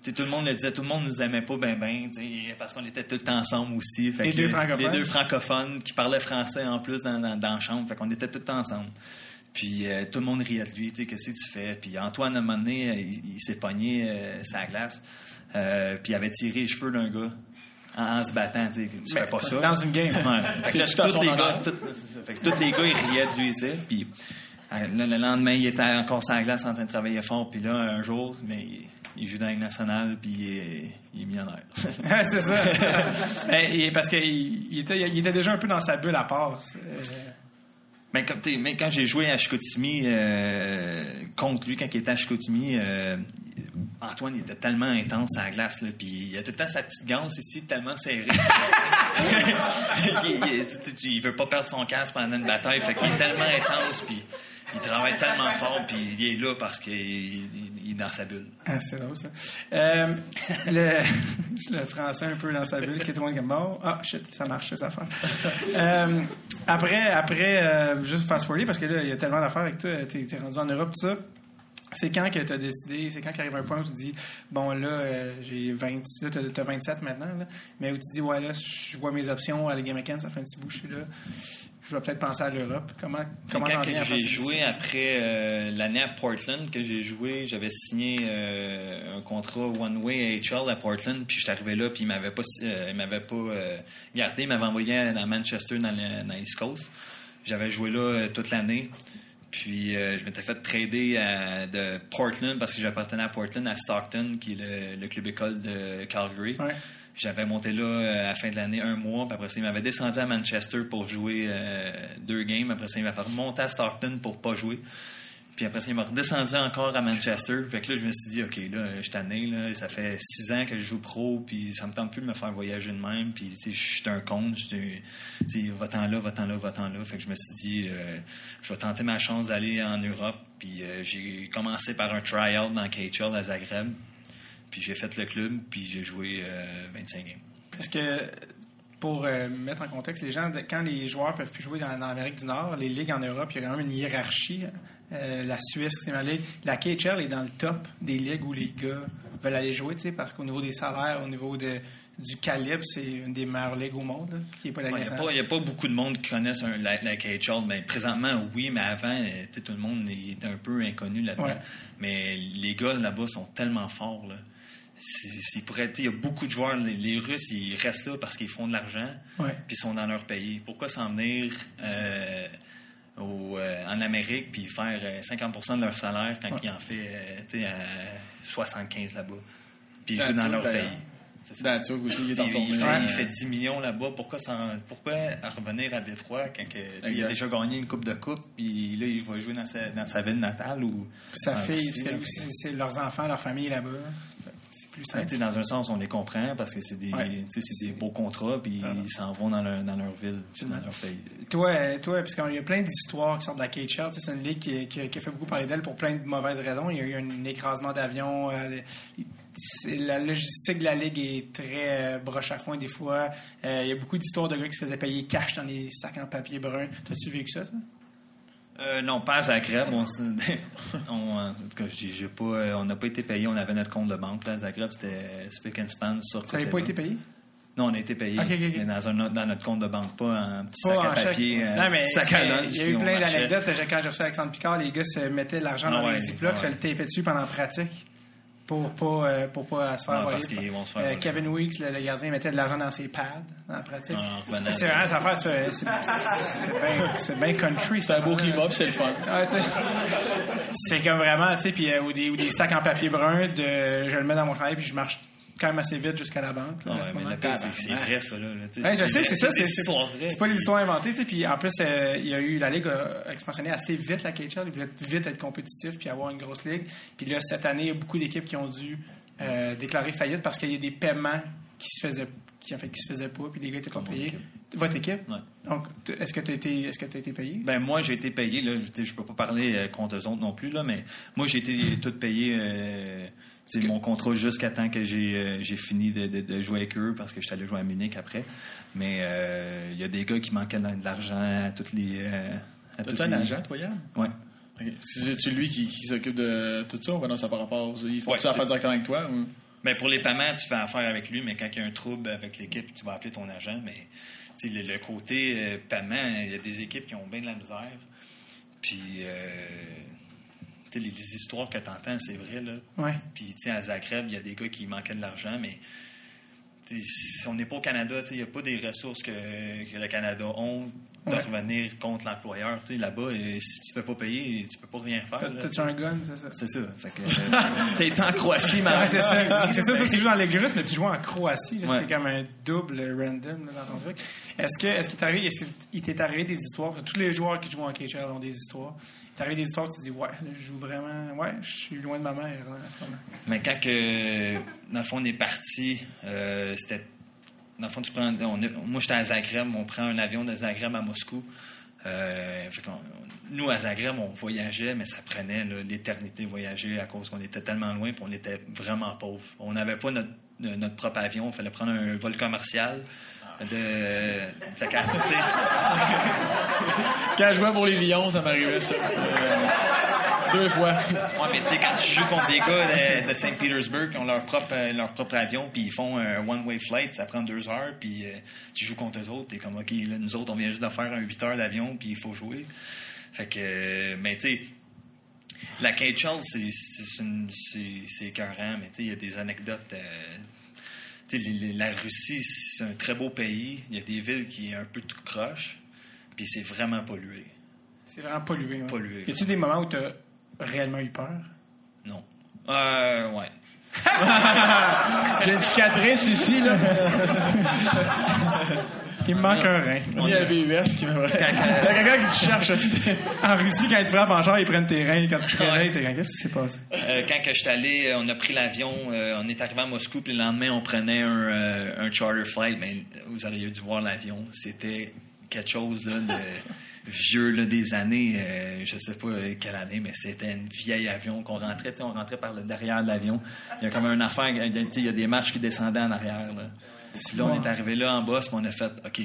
C: tu sais, tout le monde le disait, tout le monde nous aimait pas ben ben, parce qu'on était tout le temps ensemble aussi. Fait
A: Les
C: que
A: deux francophones.
C: Les deux francophones qui parlaient français en plus dans, dans, dans la chambre. Fait qu'on était tout le temps ensemble. Puis euh, tout le monde riait de lui, tu sais, qu'est-ce que tu fais? Puis Antoine, à un moment donné, euh, il, il s'est pogné euh, sa glace. Euh, puis il avait tiré les cheveux d'un gars en, en se battant, tu sais. Tu fais pas ça.
A: Dans une game.
C: Ouais. Fait que là, tous les gars, tout- c'est ça. Fait que tous les gars, ils riaient de lui, tu sais. Puis euh, le, le lendemain, il était encore sur la glace en train de travailler fort. Puis là, un jour, mais il, il joue dans la Ligue nationale, puis il est, il est millionnaire.
A: C'est ça. Et- et parce qu'il il était, il était déjà un peu dans sa bulle à part. Euh,
C: Mais, quand j'ai joué à Chicoutimi euh, contre lui, quand il était à Chicoutimi, euh, Antoine il était tellement intense à la glace, là, puis il a tout le temps sa petite ganse ici, tellement serrée. il, il veut pas perdre son casque pendant une bataille, fait qu'il est tellement intense, puis il travaille tellement fort, puis il est là parce qu'il il- il est dans sa bulle.
A: Ah, c'est drôle, ça. Euh, le, le français un peu dans sa bulle, qui est monde comme bon. Ah, shit, ça marche, cette affaire. Euh, après, après euh, juste fast forwarder, parce que là, il y a tellement d'affaires avec toi, t'es es rendu en Europe, tout ça. C'est quand que tu as décidé, c'est quand qu'arrive un point où tu te dis, bon, là, euh, j'ai 20, là, t'as, as 27 maintenant, là, mais où tu te dis, ouais, là, je vois mes options à la Game ça fait un petit bout, je suis là. Je vais peut-être penser à l'Europe. Comment, comment
C: quand
A: à
C: j'ai joué après euh, l'année à Portland, que j'ai joué, j'avais signé euh, un contrat one way AHL à Portland, puis j'étais arrivé là, puis il m'avait pas, euh, il m'avait pas gardé, il m'avait envoyé dans Manchester, dans le dans East Coast. J'avais joué là toute l'année. Puis euh, je m'étais fait trader à- de Portland parce que j'appartenais à Portland, à Stockton, qui est le, le club école de Calgary.
A: Ouais.
C: J'avais monté là euh, à la fin de l'année un mois, puis après ça, il m'avait descendu à Manchester pour jouer euh, deux games. Après ça, il m'avait remonté à Stockton pour pas jouer. Puis après ça, il m'a redescendu encore à Manchester. Fait que là, je me suis dit, OK, là, je suis tanné. Ça fait six ans que je joue pro, puis ça me tente plus de me faire voyager de même. Puis, tu sais, je suis un con. Je suis- va-t'en là, va-t'en là, va-t'en là. Fait que je me suis dit, euh, je vais tenter ma chance d'aller en Europe. Puis euh, j'ai commencé par un try-out dans KHL à Zagreb. Puis j'ai fait le club, puis j'ai joué euh, 25 games.
A: Parce que, pour euh, mettre en contexte, les gens, quand les joueurs peuvent plus jouer dans, dans l'Amérique du Nord, les ligues en Europe, il y a quand même une hiérarchie. Euh, la Suisse, c'est. La KHL est dans le top des ligues où les gars veulent aller jouer, tu sais, parce qu'au niveau des salaires, au niveau de, du calibre, c'est une des meilleures ligues au monde, là, qui n'est pas la
C: Il n'y a, pas- y a pas beaucoup de monde qui connaissent un- la, la KHL. Mais présentement, oui, mais avant, euh, tout le monde est un peu inconnu là-dedans.
A: Ouais.
C: Mais les gars là-bas sont tellement forts. Là. Il y a beaucoup de joueurs. Les, les Russes, ils restent là parce qu'ils font de l'argent, puis ils sont dans leur pays. Pourquoi s'en venir euh, au, euh, en Amérique puis faire euh, 50 de leur salaire quand
A: Ouais.
C: ils en fait euh, tu sais, à 75 là-bas? Puis jouent dans leur pays. C'est ça.
D: Datsuk aussi, il est en
C: Il,
D: tournée.
C: il fait, il fait 10 millions là-bas. Pourquoi, pourquoi revenir à Détroit quand que, il a déjà gagné une coupe de coupe puis là, il va jouer dans sa, dans sa ville natale? Ou,
A: sa fille,
C: aussi,
A: parce que aussi, c'est leurs enfants, leur famille là-bas. Plus simple.
C: dans un sens, on les comprend parce que c'est des,
A: Ouais.
C: des beaux contrats puis ils s'en vont dans leur, dans leur ville puis dans leur pays.
A: Toi, toi parce qu'il y a plein d'histoires qui sortent de la KHL. C'est une ligue qui, qui- qui a fait beaucoup parler d'elle pour plein de mauvaises raisons. Il y a eu un écrasement d'avion. euh, la logistique de la ligue est très euh, broche à foin des fois. Euh, il y a beaucoup d'histoires de gars qui se faisaient payer cash dans des sacs en papier brun. T'as-tu vécu ça, toi?
C: Euh, non, pas à Zagreb. On, on- en tout cas, j'ai pas, euh, on n'a pas été payé. On avait notre compte de banque. Là, à Zagreb, c'était Spick and Span sur
A: Ça n'avait pas été payé?
C: Non, on a été payé. Mais dans, un, dans notre compte de banque, pas un petit
A: Pas
C: sac à papier. euh,
A: Non, mais
C: sac à lunch,
A: il y a eu plein d'anecdotes. Quand j'ai reçu Alexandre Picard, les gars se mettaient l'argent
C: Ah
A: dans
C: ouais,
A: les ziplocs,
C: ouais.
A: se le tapaient dessus pendant la pratique pour pas, euh, pour pas se faire voler.
C: parce qu'ils vont se faire
A: Euh,
C: voler.
A: Kevin Weeks, le, le gardien, mettait de l'argent dans ses pads dans la pratique. C'est vraiment, tu fais- c'est c'est bien country.
D: C'est un beau climat, puis c'est le fun.
A: Ouais, c'est comme vraiment, tu sais, puis euh, ou, des, ou des sacs en papier brun, de, je le mets dans mon chandail, puis je marche quand même assez vite jusqu'à la banque. là, à ce moment.
C: c'est vrai, ça. Là,
A: Ouais, je sais, c'est ça. C'est pas des histoires inventées. Puis en plus, euh, il y a eu la Ligue a expansionné assez vite la KHL. Ils voulaient vite être compétitifs puis avoir une grosse ligue. Puis là, cette année, il y a beaucoup d'équipes qui ont dû euh, déclarer faillite parce qu'il y a des paiements qui se faisaient qui, en fait, qui se faisaient pas, puis les gars étaient pas payés. Votre équipe?
C: Ouais.
A: Donc, est-ce que tu as été, est-ce que été payé?
C: Ben moi j'ai été payé là, je, je peux pas parler euh, contre eux autres non plus là, mais moi j'ai été tout payé. Euh, sais, mon contrat jusqu'à temps que j'ai euh, j'ai fini de, de- de jouer avec eux parce que j'étais allé jouer à Munich après. Mais euh, il y a des gars qui manquaient de l'argent à toutes les. euh, à
D: T'as-tu
C: toutes
D: un
C: les-
D: agent, toi, Yann? Ok. C'est-tu lui qui, qui s'occupe de tout ça ou non, ça par rapport aux... Ils font
C: Ouais,
D: tu affaire directement avec toi? Ou...
C: Pour les paiements, tu fais affaire avec lui, mais quand il y a un trouble avec l'équipe, tu vas appeler ton agent. Mais le, le côté paiement, il y a des équipes qui ont bien de la misère. Puis, les, les histoires que tu entends, c'est vrai. Là.
A: Ouais.
C: Puis, à Zagreb, il y a des gars qui manquaient de l'argent, mais si on n'est pas au Canada, il n'y a pas des ressources que, que le Canada ont de
A: Ouais.
C: revenir contre l'employeur. Tu sais, Là-bas, euh, si tu ne fais pas payer, tu peux pas rien faire.
A: T'as-tu un gun, c'est ça?
C: C'est ça. Fait que, euh, été en Croatie, mais
A: c'est ça. C'est ça, ça, tu joues dans l'Egrus, mais tu joues en Croatie. là,
C: Ouais.
A: C'est comme un double random là, dans ton truc. Est-ce que est-ce qu'il t'est arrivé, est-ce qu'il t'est arrivé des histoires? Tous les joueurs qui jouent en KHL ont des histoires. Il t'est arrivé des histoires où tu te dis, ouais, là, je joue vraiment, ouais, je suis loin de ma mère. Là, en ce moment.
C: Mais quand que, dans le fond, on est parti, euh, c'était. Dans le fond, tu prends. on moi, j'étais à Zagreb, on prend un avion de Zagreb à Moscou. Euh, fait nous, à Zagreb, on voyageait, mais ça prenait l'éternité de voyager à cause qu'on était tellement loin et on était vraiment pauvres. On n'avait pas notre, euh, notre propre avion, il fallait prendre un vol commercial. De, fait
D: Quand je jouais pour les Lions, ça m'arrivait ça. Euh, deux fois.
C: Ouais, mais tu sais, quand tu joues contre des gars de, de Saint-Pétersbourg qui ont leur propre, euh, leur propre avion, puis ils font un one-way flight, ça prend deux heures, puis euh, tu joues contre eux autres, t'es comme, OK, là, nous autres, on vient juste de faire un 8 heures d'avion, puis il faut jouer. Fait que, euh, mais tu sais, la KHL, c'est c'est une- c'est- c'est écœurant, mais tu sais, il y a des anecdotes. euh, tu sais, la Russie, c'est un très beau pays. Il y a des villes qui est un peu tout croche, puis c'est vraiment pollué.
A: C'est vraiment pollué. Ouais.
C: Pollué.
A: Y a-tu des moments où tu as réellement eu peur?
C: Non. Euh, ouais.
D: J'ai une cicatrice ici, là.
A: Il me manque un rein.
D: Il y a VUS qui m'aimerait. Il y a quelqu'un qui te cherche.
A: En Russie, quand ils te frappent en char, ils prennent tes reins. Quand tu te réveilles, t'es comme, qu'est-ce qui s'est passé?
C: Euh, quand que je suis allé, euh, on a pris l'avion, euh, on est arrivé à Moscou, puis le lendemain, on prenait un, euh, un charter flight. Mais vous auriez dû voir l'avion. C'était quelque chose là, de vieux là, des années, euh, je sais pas quelle année, mais c'était une vieille avion qu'on rentrait. On rentrait par le derrière de l'avion. Il y a comme une affaire, il y a- des marches qui descendaient en arrière. Là, Puis là on est arrivé là en bas, on a fait, OK.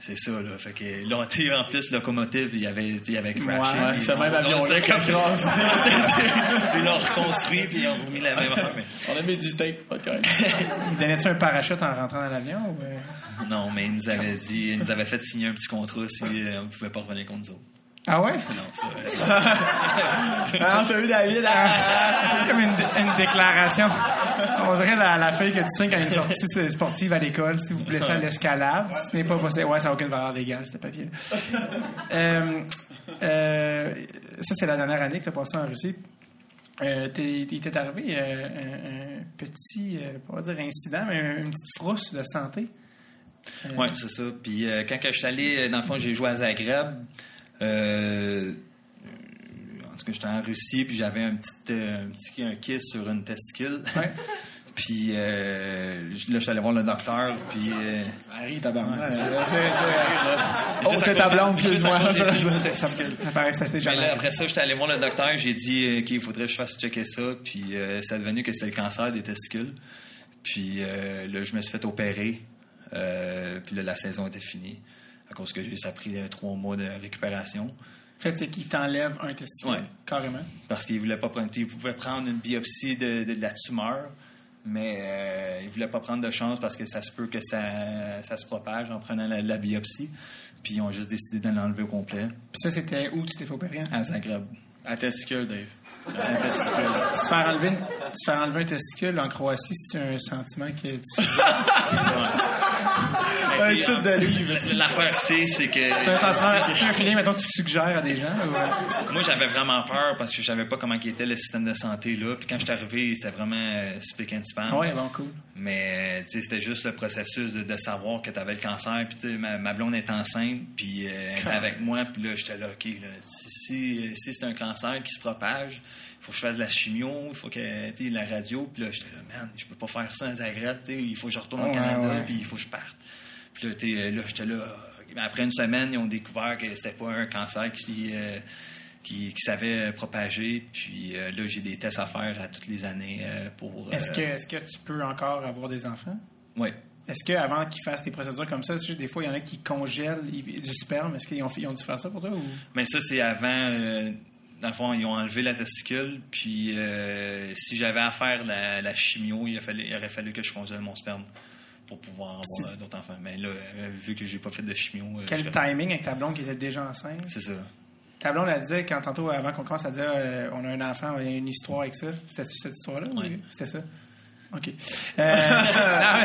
C: C'est ça, là. Fait que là, tu en plus, locomotive, il y avait, il y avait crashé.
D: Ouais,
C: Puis
D: ce même
C: on
D: avion-là qui
C: ils l'ont reconstruit puis ils ont remis la même affaire. mais-
D: On a mis du tape, OK.
A: Ils donnaient-tu un parachute en rentrant dans l'avion? Ou... euh?
C: Non, mais ils nous avaient dit, ils nous avaient fait signer un petit contrat si euh, on ne pouvait pas revenir contre nous autres.
A: Ah ouais?
C: Non, c'est vrai.
D: Ah, t'as vu David? Ah,
A: C'est comme une, une déclaration. On dirait la, la feuille que tu signes quand il y a une sortie sportive à l'école, si vous blessez à l'escalade. Ce n'est pas possible. Ouais, ça n'a aucune valeur légale, ce papier. Euh, euh, ça, c'est la dernière année que tu as passé en Russie. Euh, il t'est arrivé euh, un, un petit, euh, pas dire incident, mais une petite frousse de santé. Euh,
C: Oui, c'est ça. Puis euh, quand je suis allé, dans le fond, j'ai joué à Zagreb. Euh, en tout cas, j'étais en Russie, puis j'avais un petit, euh, un petit un kiss sur une testicule.
A: Ouais.
C: puis euh, là, je suis allé voir le docteur, puis... euh,
D: Harry,
C: c'est- juste
D: Oh, c'est ta blonde, excuse-moi. Ça-
A: paraît jamais
C: après ça, j'étais allé voir le docteur. J'ai dit euh, qu'il faudrait que je fasse checker ça. Puis euh, ça a devenu que c'était le cancer des testicules. Puis euh, là, je me suis fait opérer. Euh, puis là, la saison était finie. À cause que ça a pris euh, trois mois de récupération.
A: En fait, c'est qu'il t'enlève un testicule,
C: Ouais.
A: carrément.
C: Parce qu'il voulait pas prendre. Il pouvait prendre une biopsie de, de- de la tumeur. Mais euh, il voulait pas prendre de chance parce que ça se peut que ça, ça se propage en prenant la, la biopsie. Puis ils ont juste décidé de l'enlever au complet
A: Puis ça, c'était où tu t'es fait opérer? hein?
C: à Zagreb.
D: À testicule, Dave.
C: À testicule.
A: Se faire enlever, se faire enlever un testicule en Croatie, c'est un sentiment que tu.
D: Un titre de livre.
C: L'affaire, c'est, c'est que.
A: C'est un un feeling, mettons, que tu suggères à des gens. ou, euh,
C: Moi, j'avais vraiment peur parce que je savais pas comment était le système de santé là. Puis quand je suis arrivé, c'était vraiment euh, speak and span.
A: Ouais, bon, cool.
C: Mais sais, c'était juste le processus de, de savoir que tu avais le cancer. Puis tu sais, ma, ma blonde est enceinte, puis euh, elle était avec moi. Puis là, j'étais là, OK, là, si, si, si c'est un cancer qui se propage, faut que je fasse de la chimio, il faut que tu sais, la radio. Puis là, j'étais là, man, je peux pas faire ça à Zagreb. tu sais, Il faut que je retourne au Canada,
A: ouais.
C: puis il faut que je parte. Puis là, tu sais, là j'étais là. Mais Après une semaine, ils ont découvert que c'était pas un cancer qui, euh, qui, qui savait propager. Puis euh, là, j'ai des tests à faire à toutes les années euh, pour.
A: Est-ce
C: euh,
A: que, est-ce que tu peux encore avoir des enfants?
C: Ouais.
A: Est-ce qu'avant qu'ils fassent des procédures comme ça, des fois, il y en a qui congèlent du sperme? Est-ce qu'ils ont, ils ont dû faire ça pour toi? Ou...
C: Mais ça, c'est avant. Dans le fond, ils ont enlevé la testicule, puis euh, si j'avais à faire la, la chimio, il, a fallu- il aurait fallu que je congèle mon sperme pour pouvoir avoir euh, d'autres enfants. Mais là, euh, vu que j'ai pas fait de chimio,
A: Quel
C: je-
A: timing avec ta blonde qui était déjà enceinte?
C: c'est ça.
A: Ta blonde, elle disait, quand tantôt, avant qu'on commence à dire, euh, on a un enfant, il y a une histoire avec ça. C'était cette histoire-là? Oui, c'était ça. OK. Euh,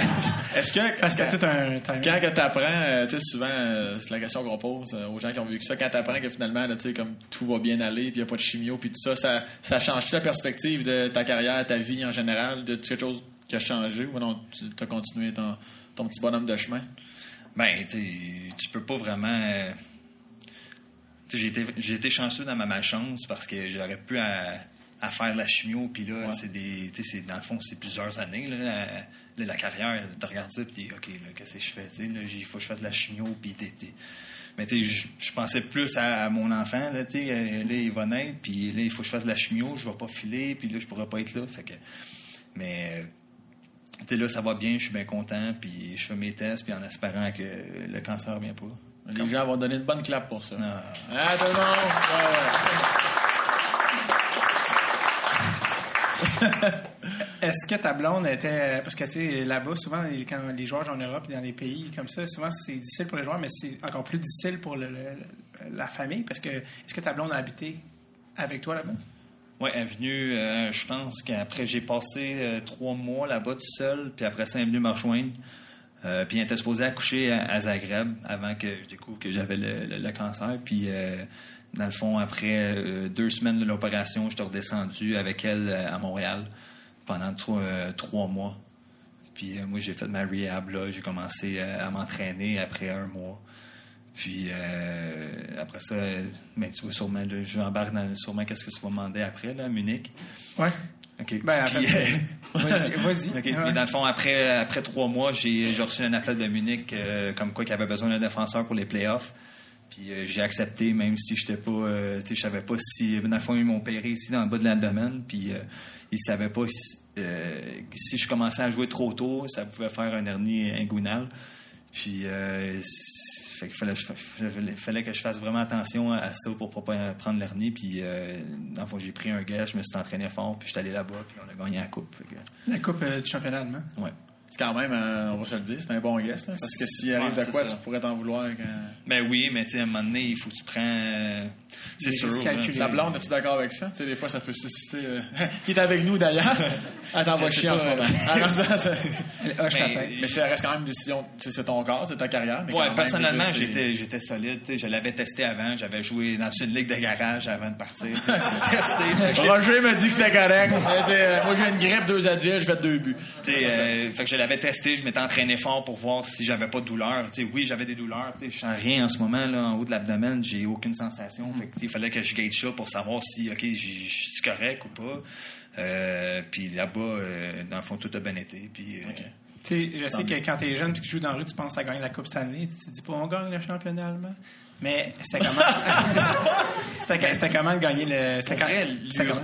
D: Est-ce que.
A: parce que tout un timing.
D: Quand que t'apprends, tu sais, souvent, euh, c'est la question qu'on pose euh, aux gens qui ont vécu ça, quand t'apprends que finalement, tu sais, comme tout va bien aller, puis il n'y a pas de chimio, puis tout ça, ça, ça change la perspective de ta carrière, ta vie en général, de quelque chose qui a changé, ou non, tu as continué ton, ton petit bonhomme de chemin?
C: Ben, tu tu peux pas vraiment. euh, tu j'ai été, j'ai été chanceux dans ma malchance parce que j'aurais pu à, à faire la chimio, puis là,
D: Ouais.
C: c'est des. C'est- dans le fond, c'est plusieurs années, là, à- là, la carrière. Tu regardes ça, puis tu dis, OK, là, qu'est-ce que je fais? Tu sais, là, il faut que je fasse la chimio, puis t'es- t'es- Mais tu sais, je- pensais plus à, à mon enfant, là, tu sais, euh, là, il va naître, puis là, il faut que je fasse la chimio, je vais pas filer, puis là, je pourrais pas être là. Fait que. Mais. tu sais, là, ça va bien, je suis bien content, puis je fais mes tests, puis en espérant que le cancer vient pas.
D: Les gens vont donner une bonne clap pour ça.
C: Non.
D: Ah, tout le monde!
A: Est-ce que ta blonde était. Parce que, là-bas, souvent, quand les joueurs en Europe, dans les pays comme ça, souvent, c'est difficile pour les joueurs, mais c'est encore plus difficile pour la famille. Parce que, est-ce que ta blonde a habité avec toi là-bas?
C: Oui, elle est venue, euh, je pense qu'après, j'ai passé euh, trois mois là-bas tout seul, puis après ça, elle est venue me rejoindre. Euh, puis elle était supposée accoucher à, Zagreb avant que je découvre que j'avais le, le- cancer. Puis, dans le fond, après euh, deux semaines de l'opération, j'étais redescendu avec elle euh, à Montréal pendant trois, euh, trois mois. Puis moi, j'ai fait ma rehab, là. J'ai commencé à m'entraîner après un mois. Puis euh, après ça, mais tu vas sûrement, là, je embarque dans sûrement qu'est-ce que tu vas demander après, là, à Munich.
A: Ouais.
C: OK.
A: Ben,
C: Puis, euh,
A: Vas-y. Ouais.
C: Puis dans le fond, après, après trois mois, j'ai j'ai reçu un appel de Munich euh, comme quoi qu'il avait besoin d'un défenseur pour les playoffs. Puis euh, j'ai accepté, même si j'étais pas, euh, tu sais, je savais pas si, dans le fond, ils m'ont opéré ici dans le bas de l'abdomen, puis euh, ils savaient pas si, euh, si je commençais à jouer trop tôt, ça pouvait faire un hernie inguinal. Puis c'est- fait qu'il fallait, fallait, fallait que je fasse vraiment attention à ça pour pas prendre l'hernie. Puis dans le fond, j'ai pris un gars, je me suis entraîné fort, puis j'étais allé là-bas, puis on a gagné la coupe. Que,
A: La Coupe du championnat allemand?
C: ouais.
D: C'est quand même, euh, on va se le dire, c'est un bon guest, là, parce que s'il arrive
C: Ouais,
D: de quoi,
C: ça.
D: tu pourrais t'en vouloir. Quand...
C: Ben oui, mais tu à un moment donné, il faut que tu prends. euh, c'est sûr.
A: calculés.
D: Ta blonde, es-tu d'accord avec ça? Des fois, ça peut susciter... euh, qui est avec nous, d'ailleurs. T'envoie
C: Je sais
D: chier en ce
C: euh,
D: moment.
A: Hoche la
C: Mais-
D: ça reste quand même une décision... C'est ton corps, c'est ta carrière. Mais
C: Ouais, personnellement, j'étais, j'étais solide. Je l'avais testé avant. J'avais joué dans une ligue de garage avant de partir. j'étais-
D: Roger m'a dit que c'était correct. Euh, Moi, j'ai une grippe, deux Advil, je fais deux buts.
C: euh, fait que je l'avais testé, je m'étais entraîné fort pour voir si j'avais pas de douleur. Oui, j'avais des douleurs. Je sens rien en ce moment là, en haut de l'abdomen, j'ai aucune sensation. Fait il fallait que je gage ça pour savoir si ok, je suis correct ou pas. Euh, puis là-bas, euh, dans le fond, tout a bien été. Puis, euh,
A: Tu sais, je sais que quand t'es jeune et que tu joues dans la rue, tu penses à gagner la Coupe cette année. Tu te dis pas, on gagne le championnat allemand. Mais c'était comment? c'était, c'était comment de gagner le. C'était
C: Pour vrai,
A: c'était
C: l'Europe-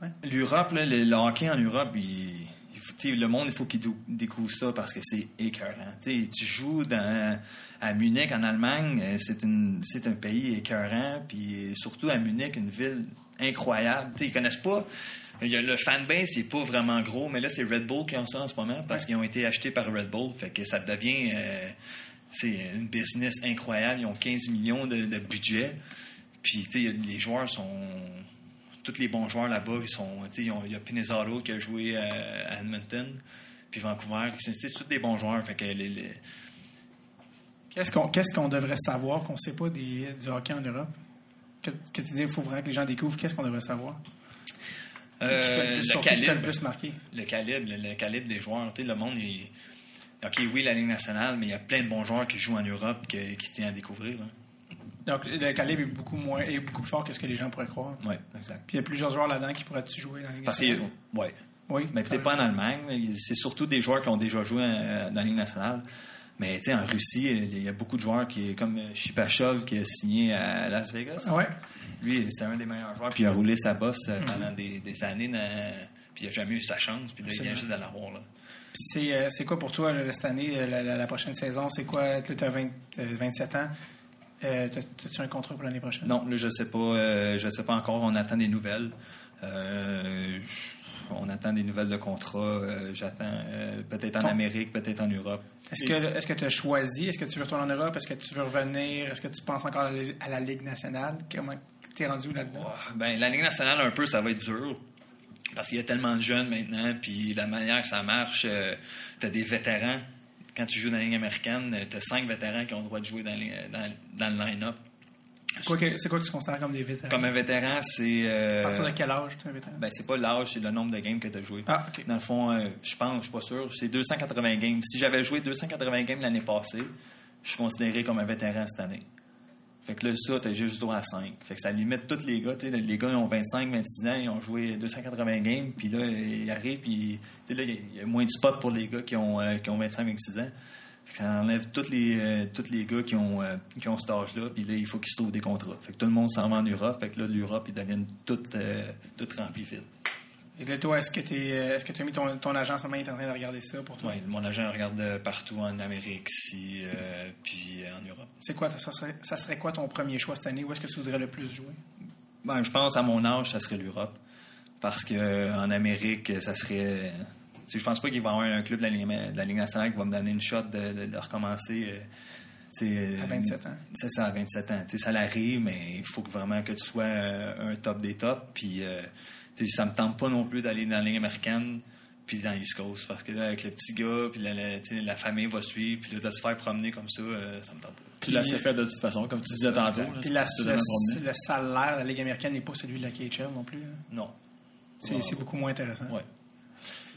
A: comment?
C: L'Europe, là, le, le hockey en Europe, il, il faut- tu sais, le monde, il faut qu'il découvre ça parce que c'est écœurant. Tu tu joues dans, à Munich, en Allemagne, c'est, une, c'est un pays écœurant, puis surtout à Munich, une ville incroyable. Tu sais, ils connaissent pas. Le fanbase, c'est pas vraiment gros, mais là, c'est Red Bull qui ont ça en ce moment parce qu'ils ont été achetés par Red Bull. Fait que ça devient euh, c'est une business incroyable. Ils ont 15 millions de, de budget. Puis, tu sais, les joueurs sont tous les bons joueurs là-bas, ils sont, ils ont- il y a Pinizaro qui a joué à, Edmonton, puis Vancouver, c'est tous des bons joueurs. Fait que les- les-
A: Qu'est-ce qu'on, devrait savoir qu'on sait pas des, du hockey en Europe? Que, que tu dis, il faut vraiment que les gens découvrent. Qu'est-ce qu'on devrait savoir?
C: Euh,
A: le
C: calibre,
A: le plus marqué?
C: le calibre, le, le calibre des joueurs, le monde, il, ok, oui, la Ligue nationale, mais il y a plein de bons joueurs qui jouent en Europe que- qui tient à découvrir. Là.
A: Donc, le calibre est beaucoup moins, est beaucoup plus fort que ce que les gens pourraient croire.
C: Ouais, exact.
A: Puis il y a plusieurs joueurs là-dedans qui pourraient-tu jouer dans la Ligue
C: Parce que,
A: nationale?
C: ouais.
A: Oui.
C: Mais peut-être pas en Allemagne. C'est surtout des joueurs qui ont déjà joué euh, dans la Ligue nationale. Mais tu sais, en Russie, il y a beaucoup de joueurs qui, comme Shipachov qui a signé à Las Vegas.
A: Ouais?
C: Lui, c'était un des meilleurs joueurs. Puis il a roulé sa bosse euh, pendant des, des années. dans- Puis il n'a jamais eu sa chance. Puis là, il vient juste de l'avoir. Là.
A: Puis c'est, euh, c'est quoi pour toi là, cette année, euh, la, la- la prochaine saison? C'est quoi? Tu as 27 ans? Euh, t'as- T'as-tu un contrat pour l'année prochaine?
C: Non, là, je sais pas. euh, je sais pas encore. On attend des nouvelles. Euh, on attend des nouvelles de contrat. J'attends peut-être en
A: Ton-
C: Amérique, peut-être en Europe.
A: Est-ce que est-ce que tu as choisi? Est-ce que tu veux retourner en Europe? Est-ce que tu veux revenir? Est-ce que tu penses encore à la, à la Ligue nationale? Comment t'es rendu là-dedans?
C: Ah, Ben, la Ligue nationale, un peu, ça va être dur. Parce qu'il y a tellement de jeunes maintenant, puis la manière que ça marche, tu as des vétérans. Quand tu joues dans la Ligue américaine, tu as cinq vétérans qui ont le droit de jouer dans, les- dans- dans le line-up.
A: C'est quoi, que, c'est quoi que tu considères comme des vétérans?
C: Comme un vétéran, c'est. euh,
A: À partir de quel âge tu es un vétéran?
C: ben, c'est pas l'âge, c'est le nombre de games que tu as joué.
A: Ah, OK.
C: Dans le fond, euh, je pense, je suis pas sûr, c'est 280 games. Si j'avais joué 280 games l'année passée, je suis considéré comme un vétéran cette année. Fait que là, ça, t'as juste droit à 5. Fait que ça limite tous les gars. tu sais, Les gars, ils ont 25, 26 ans, ils ont joué 280 games, puis là, ils arrivent, puis là, il y a- moins de spots pour les gars qui ont, euh, qui ont 25, 26 ans. Fait que ça enlève tous les, euh, les gars qui ont, euh, qui ont cet âge-là, puis là, il faut qu'ils se trouvent des contrats. Fait que tout le monde s'en va en Europe. Fait que là, l'Europe, ils deviennent tout, euh, tout remplis.
A: Et là, toi, est-ce que tu est-ce que as mis ton, ton agent seulement est en train de regarder ça pour toi?
C: Ouais, mon agent regarde euh, partout en Amérique, ici, euh, puis euh, en Europe.
A: C'est quoi, ça serait, ça serait quoi ton premier choix cette année? Où est-ce que tu voudrais le plus jouer?
C: Ben, je pense à mon âge, ça serait l'Europe. Parce que euh, en Amérique, ça serait. Sais, je pense pas qu'il va y avoir un club de la, Ligue, de la Ligue nationale qui va me donner une shot de, de- de recommencer. euh, euh,
A: À 27 ans.
C: C'est ça, à 27 ans. Ça l'arrive, mais il faut que vraiment que tu sois euh, un top des tops. Puis, euh, ça me tente pas non plus d'aller dans la Ligue américaine puis dans l'East Coast. Parce que là, avec le petit gars, puis la, famille va suivre, puis là, de se faire promener comme ça, euh, ça me tente pas.
D: Tu l'as assez fait de toute façon, comme tu disais tantôt. là,
A: Puis la-
D: t'es
A: le, le salaire de la Ligue américaine n'est pas celui de la KHL non plus. hein?
C: Non.
A: C'est
C: Ouais.
A: c'est beaucoup moins intéressant.
C: Ouais.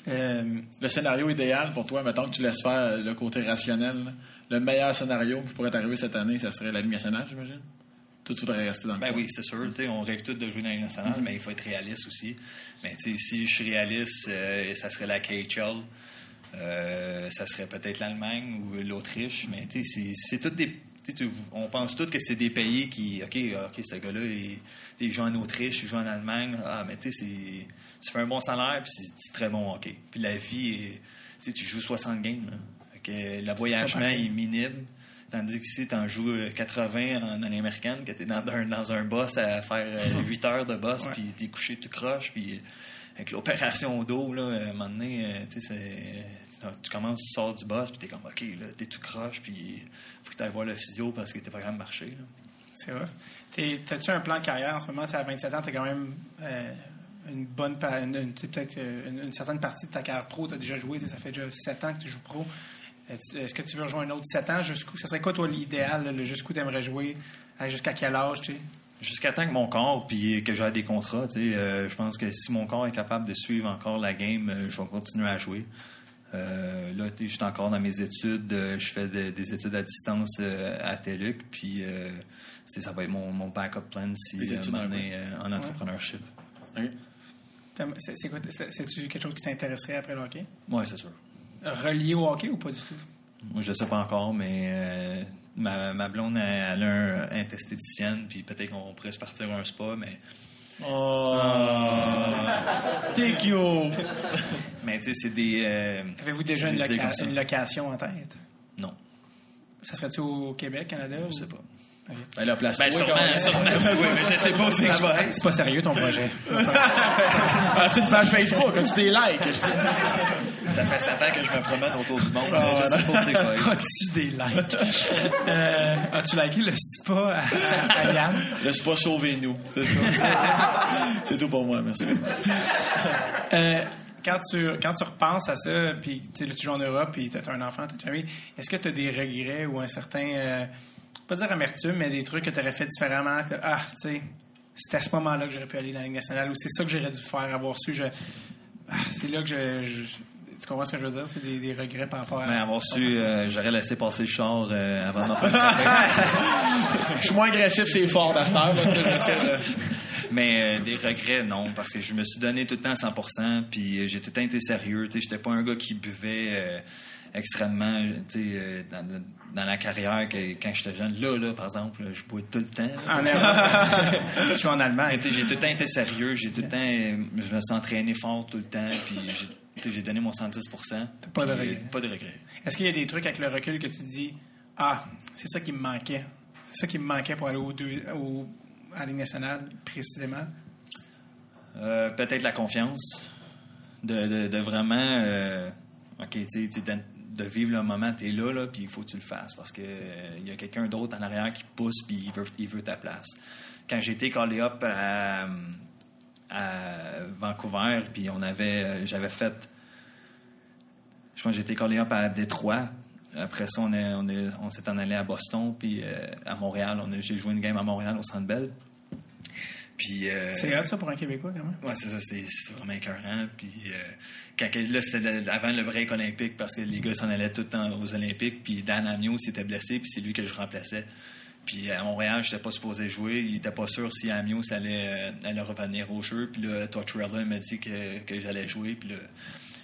A: Euh,
D: Le scénario idéal pour toi, mettons que tu laisses faire le côté rationnel, là, le meilleur scénario qui pourrait t'arriver cette année, ça serait la Ligue nationale, j'imagine? Tout voudrais rester dans le
C: Ben
D: coin.
C: oui, c'est sûr. On rêve tous de jouer dans Ligue nationale, mais il faut être réaliste aussi. Mais si je suis réaliste, euh, ça serait la KHL. Euh, ça serait peut-être l'Allemagne ou l'Autriche. Mais tu sais, c'est- toutes des. on pense tous que c'est des pays qui. OK, OK, ce gars-là, il, joue en Autriche, il joue en Allemagne. Ah, mais tu sais, c'est- tu fais un bon salaire, puis c'est très bon hockey. Puis la vie, tu joues 60 games. là. Le voyagement est minime. Tandis qu'ici, tu en joues euh, 80 en année américaine, que tu es dans un, dans un boss à faire euh, 8 heures de boss,
A: Ouais.
C: puis tu es couché tout croche, puis avec l'opération au dos, là, à un moment donné, euh, tu commences, tu sors du boss, puis tu es comme, OK, là, tu es tout croche, puis faut que tu ailles voir le physio parce que tu pas capable de marcher.
A: c'est rough. T'es- T'as-tu un plan de carrière en ce moment? À 27 ans, tu as quand même euh, une bonne une, peut-être euh, une, une certaine partie de ta carrière pro. Tu as déjà joué, ça fait déjà 7 ans que tu joues pro. Est-ce que tu veux rejoindre un autre 7 ans? Jusqu'où? Ça serait quoi, toi, l'idéal? le Jusqu'où tu aimerais jouer? Jusqu'à quel âge? tu sais?
C: Jusqu'à temps que mon corps, puis que j'ai des contrats, tu sais, euh, je pense que si mon corps est capable de suivre encore la game, euh, je vais continuer à jouer. Euh, là, je suis encore dans mes études. je fais de- des études à distance euh, à TELUC. Puis, euh, ça va être mon, mon backup plan si euh, un moment
D: en
C: euh, entrepreneurship.
A: C'est- quelque chose qui t'intéresserait après le hockey?
C: Oui, c'est sûr.
A: Relié au hockey ou pas du tout?
C: Moi, je sais pas encore, mais euh, ma, ma blonde, elle, a un, esthéticienne. Puis peut-être qu'on pourrait se partir un spa, mais,
D: Oh! Thank you!
C: mais tu sais, c'est des. euh,
A: Avez-vous déjà une, loca- une location en tête?
C: Non,
A: Ça serait-tu au Québec, Canada?
C: je
A: ou-
C: sais pas.
D: Ben là, place-toi.
C: Ben, sûrement, sûrement. oui, mais je sais pas où c'est que je vais.
A: C'est pas sérieux ton projet.
D: As-tu une page Facebook? As-tu des likes? Je sais.
C: Ça fait 7 ans que je me promène autour du monde.
D: Ah,
C: mais je sais pas où c'est quoi.
A: As-tu des likes? Euh, As-tu liké le spa à, à Yann?
D: Le spa sauvez-nous. C'est ça. C'est tout pour moi, merci.
A: Euh, quand, tu, quand tu repenses à ça, puis tu tu joues en Europe, puis tu as un enfant, tu as une famille, est-ce que tu as des regrets ou un certain, euh, pas dire amertume, mais des trucs que tu aurais fait différemment? Que, ah, tu sais, c'était à ce moment-là que j'aurais pu aller dans la Ligue nationale, ou c'est ça que j'aurais dû faire, avoir su. Je, ah, c'est là que je, je- Tu comprends ce que je veux dire? C'est des, des regrets par rapport à
C: Mais avoir su, euh, j'aurais laissé passer le char euh, avant d'en faire
D: Je suis moins agressif, c'est fort à cette heure. là, de-
C: Mais euh, des regrets, non, parce que je me suis donné tout le temps 100% puis j'ai tout le temps été sérieux. Tu sais, j'étais pas un gars qui buvait extrêmement, tu sais, euh, dans, dans la carrière que, quand j'étais jeune. Là, là, par exemple, je bois tout le temps.
A: En je suis en Allemagne.
C: J'ai tout le temps été sérieux, j'ai tout le temps, euh, je me suis entraîné fort tout le temps, puis j'ai, donné mon 110
A: pas de
C: euh,
A: regrets.
C: Pas de regrets.
A: Est-ce qu'il y a des trucs avec le recul que tu dis Ah, c'est ça qui me manquait? C'est ça qui me manquait pour aller au deux, au, à la Ligue nationale, précisément.
C: Euh, Peut-être la confiance. De, de, de vraiment. euh, OK, tu sais, tu sais, de, vivre le moment, tu es là, là puis il faut que tu le fasses parce qu'il il y a quelqu'un d'autre en arrière qui pousse, puis il veut, il veut ta place. Quand été callé up à, Vancouver, puis on avait. euh, J'avais fait. Je crois que été callé up à Détroit. Après ça, on, est, on, est, on s'est en allé à Boston, puis euh, à Montréal. On J'ai joué une game à Montréal au Centre Bell. Puis, euh,
A: C'est grave ça pour un Québécois, quand même.
C: Ouais, c'est ça, c'est vraiment écœurant. Puis euh, quand là, c'était avant le break olympique parce que les gars s'en allaient tout le temps aux Olympiques. Puis Dan Amiot s'était blessé, puis c'est lui que je remplaçais. Puis à Montréal, j'étais pas supposé jouer. Il était pas sûr si Amiot allait, euh, allait revenir au jeu. Puis là, Tortorella m'a dit que, que j'allais jouer. Puis là,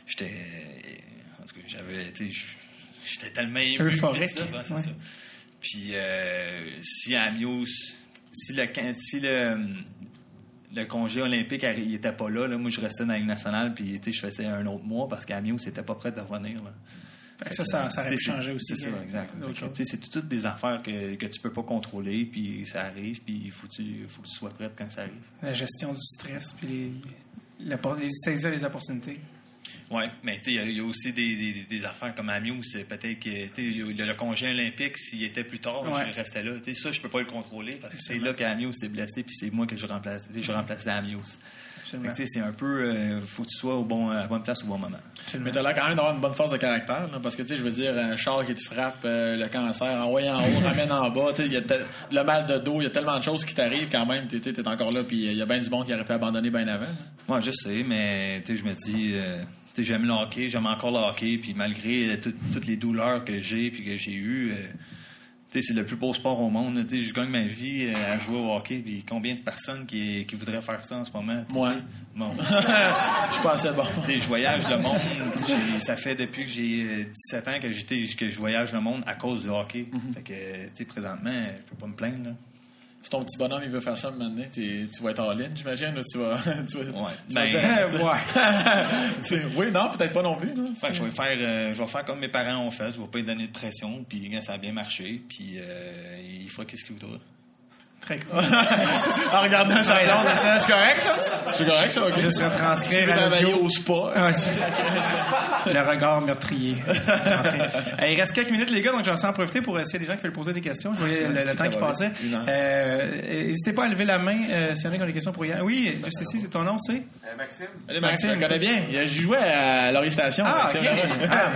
C: j'étais. En tout cas, j'avais. tu sais, J'étais tellement ému.
A: Euphorique,
C: puis tout ça, ouais, c'est
A: ouais.
C: ça. Puis si Amiot. Si le, si le, le congé olympique arri- il était pas là, là, moi je restais dans la Ligue nationale puis je faisais un autre mois parce qu'Amios c'était pas prêt de revenir. là.
A: Fait que ça, ça, ça aurait
C: c'est-
A: aussi.
C: C'est ça, exact. toutes des affaires que, que tu peux pas contrôler, puis ça arrive, puis il faut, que tu, faut que tu sois prêt quand ça arrive.
A: La gestion du stress, puis les, les, saisir les opportunités.
C: Oui, mais tu sais, il y a- il y, a aussi des, des, des affaires comme Amios, c'est peut-être que tu a le congé olympique, s'il était plus tard,
A: Ouais.
C: je restais là. Tu sais, ça, je peux pas le contrôler parce que c'est là qu'Amios s'est blessé, puis c'est moi que je remplace, tu sais, je remplaçais tu sais, c'est un peu, euh, faut que tu sois au bon, à la bonne place au bon moment.
A: Absolument.
D: Mais t'as l'air quand même d'avoir une bonne force de caractère, là, parce que, tu sais, je veux dire, un char qui te frappe, euh, le cancer, envoyé en haut, ramène en bas, tu sais, il y a le mal de dos, il y a tellement de choses qui t'arrivent quand même, tu es encore là, puis il y a bien du monde qui aurait pu abandonner bien avant.
C: Moi, je sais, mais tu sais, je me dis, euh, tu j'aime le hockey, j'aime encore le hockey, puis malgré euh, tout- toutes les douleurs que j'ai puis que j'ai eues, euh, c'est le plus beau sport au monde. Je gagne ma vie euh, à jouer au hockey, puis combien de personnes qui, qui voudraient faire ça en ce moment?
D: Moi.
C: Bon.
D: Je suis pas assez bon.
C: Je voyage le monde. Ça fait depuis que j'ai euh, 17 ans que, que je voyage le monde à cause du hockey. Fait que, présentement, je peux pas me plaindre. Là.
D: Si ton petit bonhomme, il veut faire ça maintenant, tu vas être en ligne, j'imagine, tu vas, tu vas,
C: Ouais.
D: tu vas
C: Ben,
D: dire-
A: ouais.
D: Sais, oui, non, peut-être pas non plus, là.
C: Fait que je vais faire, euh, je vais faire comme mes parents ont fait. Je vais pas lui donner de pression. Puis ça a bien marché. Puis euh, il fera qu'est-ce qu'il voudra.
A: Très cool.
D: en regardant sa
A: Ouais,
D: blonde.
A: c'est ça. C'est correct, ça?
D: C'est correct, ça, ok.
A: Juste retranscrire à
D: travailler
A: l'audio.
D: au spa.
A: Ah, le regard meurtrier. Euh, il reste quelques minutes, les gars, donc j'en sais en profiter pour essayer des gens qui veulent poser des questions. Je voyais le, le temps qui passait. Euh, N'hésitez pas à lever la main euh, s'il y en a qui ont des questions pour Yann. Oui, juste ici, c'est ton nom, c'est?
E: Maxime,
D: Allez, Maxime,
A: Maxime.
D: je le connais bien. Il a- J'y jouais à Laurier Station.
A: Ah,
D: Maxime
A: ok.
D: Laroche.
A: Ah,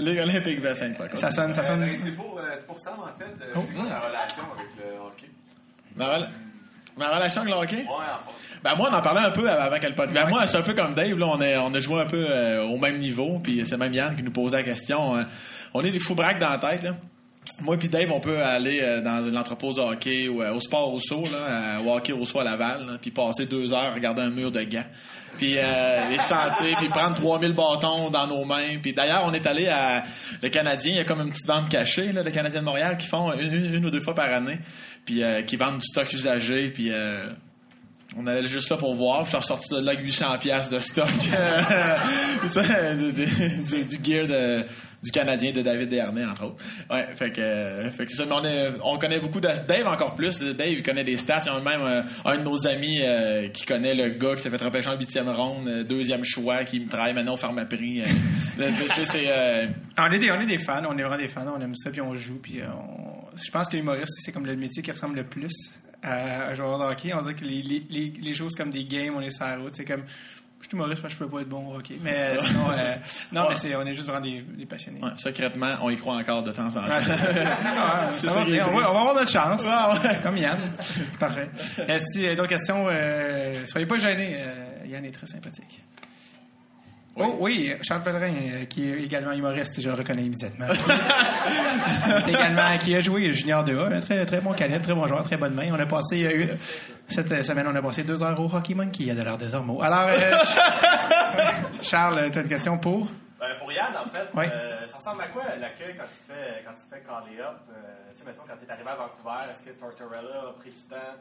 E: Ligue olympique.
D: Ligue olympique Bassin, quoi.
A: ça sonne, ça sonne.
E: Euh, c'est pour, euh, c'est pour Sam, en fait. Euh,
A: Oh.
E: C'est quoi ta relation avec le hockey?
D: Ma, rela- ma relation avec le hockey?
E: Ouais, en fait.
D: Ben moi, on en parlait un peu avant qu'elle podcast. Ben moi, c'est un peu comme Dave. Là, on, est, on a joué un peu euh, au même niveau. Puis c'est même Yann qui nous posait la question. euh, on est des fous braques dans la tête. Là. Moi puis Dave, on peut aller euh, dans une entrepôt de hockey ou euh, au sport Rousseau, là, à- au hockey Rousseau à Laval, là, puis passer deux heures à regarder un mur de gants. Puis euh, les sentir, puis prendre 3000 bâtons dans nos mains. Puis d'ailleurs, on est allé à le Canadien, il y a comme une petite vente cachée, là, le Canadien de Montréal, qui font une ou deux fois par année, puis euh, qui vendent du stock usagé, puis euh, on allait juste là pour voir. Je suis ressorti de là avec 800 pièces de stock. Du, gear du Canadien de David Desharnais, entre autres. Ouais, fait que, fait que c'est ça. Mais on, connaît beaucoup de... Dave encore plus. Dave, il connaît des stats. Il y a même euh, un de nos amis euh, qui connaît le gars qui s'est fait repêcher en huitième ronde, euh, deuxième choix, qui me travaille maintenant au Pharmaprix. Euh,
A: On est, des, on est des fans, on est vraiment des fans, on aime ça, puis on joue, puis je pense que l'humoriste, c'est comme le métier qui ressemble le plus à un joueur de hockey. On dirait que les, les, les, les choses comme des games, on est sur la route, c'est comme... Je suis humoriste que je peux pas être bon au hockey. Mais sinon, euh, non, mais c'est, on est juste vraiment des, des passionnés.
D: ouais, secrètement, on y croit encore de temps en temps.
A: Ouais, ça. Va on, va,
D: triste.
A: on va avoir notre chance. Comme Yann. Parfait. Euh, si euh, d'autres questions, euh, soyez pas gênés. Yann est très sympathique. Oh oui, Charles Pellerin, euh, qui est également humoriste, je le reconnais immédiatement. Également, qui a joué Junior 2A, un très, très bon cadet, très bon joueur, très bonne main. On a passé, euh, cette euh, semaine, on a passé deux heures au Hockey Monkey, a de l'heure des ormeaux. Alors, euh, Charles, tu as une question pour?
F: Ben, pour Yann, en fait,
A: Oui.
F: euh, ça ressemble à quoi l'accueil quand tu te fais, quand tu te fais caller up? Euh, tu sais, mettons, quand tu es arrivé à Vancouver, est-ce que Tortorella a pris du temps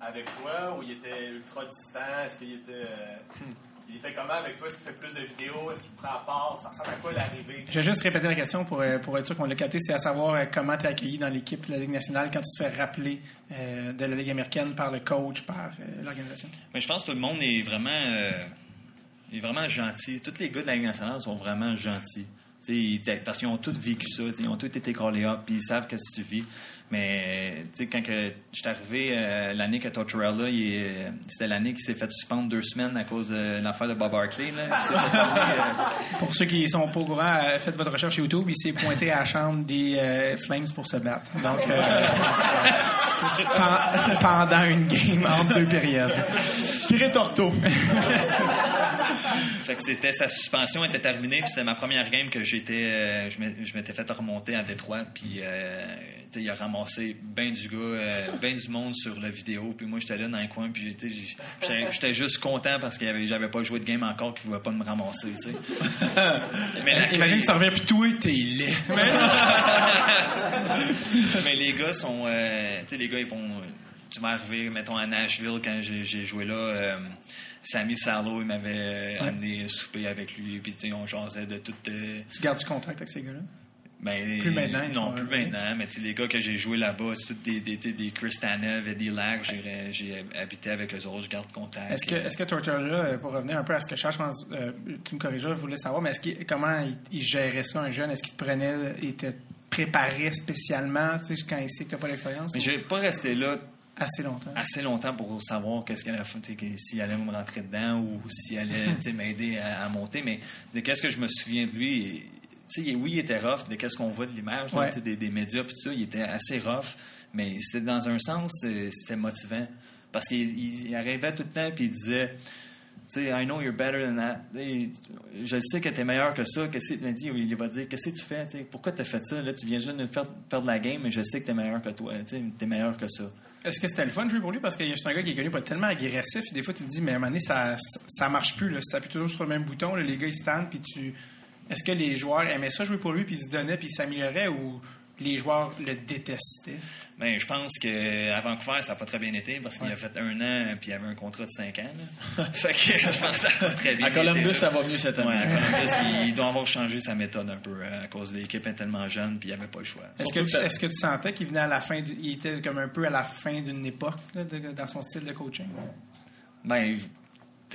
F: avec toi ou il était ultra distant? Est-ce qu'il était, euh, Il était comment avec toi? Est-ce qu'il fait plus de vidéos? Est-ce qu'il prend à part? Ça ressemble à quoi l'arrivée?
A: Je vais juste répéter la question pour, euh, pour être sûr qu'on l'a capté. C'est à savoir euh, comment tu es accueilli dans l'équipe de la Ligue nationale quand tu te fais rappeler euh, de la Ligue américaine par le coach, par euh, l'organisation?
C: Mais je pense que tout le monde est vraiment, euh, est vraiment gentil. Tous les gars de la Ligue nationale sont vraiment gentils. Parce qu'ils ont tous vécu ça, ils ont tous été callés up, puis ils savent qu'est-ce que tu vis. Mais tu sais, quand je suis arrivé euh, l'année que Tortorella, c'était l'année qu'il s'est fait suspendre deux semaines à cause de l'affaire de Bob. Là. Parler, euh,
A: Pour ceux qui sont pas au courant, euh, faites votre recherche YouTube. Il s'est pointé à la chambre des euh, Flames pour se battre. Donc, euh, pen- pendant une game entre deux périodes.
D: Torto.
C: Fait que c'était sa suspension était terminée, puis c'était ma première game que j'étais, euh, je m'étais fait remonter à Détroit, puis euh, il a ramassé ben du gars, euh, ben du monde sur la vidéo, puis moi j'étais là dans le coin, puis j'étais, juste content parce que j'avais pas joué de game encore, qu'il voulait pas me ramasser, tu sais. Mais
A: Imagine que ça revient, puis toi, t'es laid.
C: Mais les gars sont. tu sais, les gars, ils vont. Tu vas arriver, mettons, à Nashville, quand j'ai joué là. Euh, Sammy Salo, il m'avait euh, amené souper avec lui, puis tu sais, on jasait de tout. euh,
A: Tu gardes du contact avec ces gars-là?
C: ben,
A: Plus maintenant,
C: Non, plus
A: revenus.
C: maintenant. Mais tu sais, les gars que j'ai joué là-bas, c'est tous des, des, Chris Tanev et des Lacs. J'ai habité avec eux autres, je garde contact.
A: Est-ce que, est-ce que Tortorella, euh, pour revenir un peu à ce que je cherche, je pense, euh, tu me corrigeras, je voulais savoir, mais est-ce qu'il- comment il, il gérait ça, un jeune? Est-ce qu'il te prenait, il te préparait spécialement, tu sais, quand il sait que tu n'as pas l'expérience?
C: Mais je vais pas rester là
A: Assez longtemps.
C: assez longtemps pour savoir qu'est-ce qu'elle allait que- s'il allait me rentrer dedans ou s'il allait m'aider à, à monter. Mais de qu'est-ce que je me souviens de lui, sais, oui, il était rough, de qu'est-ce qu'on voit de l'image,
A: Ouais.
C: des, des médias, puis tout ça, il était assez rough, mais c'était dans un sens, euh, c'était motivant. Parce qu'il il- il arrivait tout le temps, puis il disait, tu sais, I know you're better than that. Je sais que tu es meilleur que ça. Qu'est-ce qu'il m'a dit? Il va dire, qu'est-ce que tu fais? Tu sais, Pourquoi tu as fait ça? Là, tu viens juste de faire perdre la game, mais je sais que tu es meilleur que toi. Tu es meilleur que ça.
A: Est-ce que c'était le fun de jouer pour lui? Parce que c'est un gars qui est connu pour être tellement agressif. Des fois, tu te dis, mais à un moment donné, ça, ça marche plus. Là. Si tu appuies toujours sur le même bouton, là, les gars, ils se puis tu... Est-ce que les joueurs aimaient ça jouer pour lui, puis ils se donnaient, puis ils s'amélioraient, ou les joueurs le détestaient?
C: Ben, je pense qu'à Vancouver, ça n'a pas très bien été parce qu'il a fait un an puis il avait un contrat de cinq ans. fait que je pense que ça pas très bien
D: À. Columbus, ça va mieux cette année.
C: Ouais, à Columbus, il, doit avoir changé sa méthode un peu euh, à cause de l'équipe est tellement jeune puis il n'y avait pas le choix.
A: Est-ce que, tu,
D: que
A: sentais qu'il venait à la fin, du- il était comme un peu à la fin d'une époque là, de- dans son style de coaching?
C: Ben,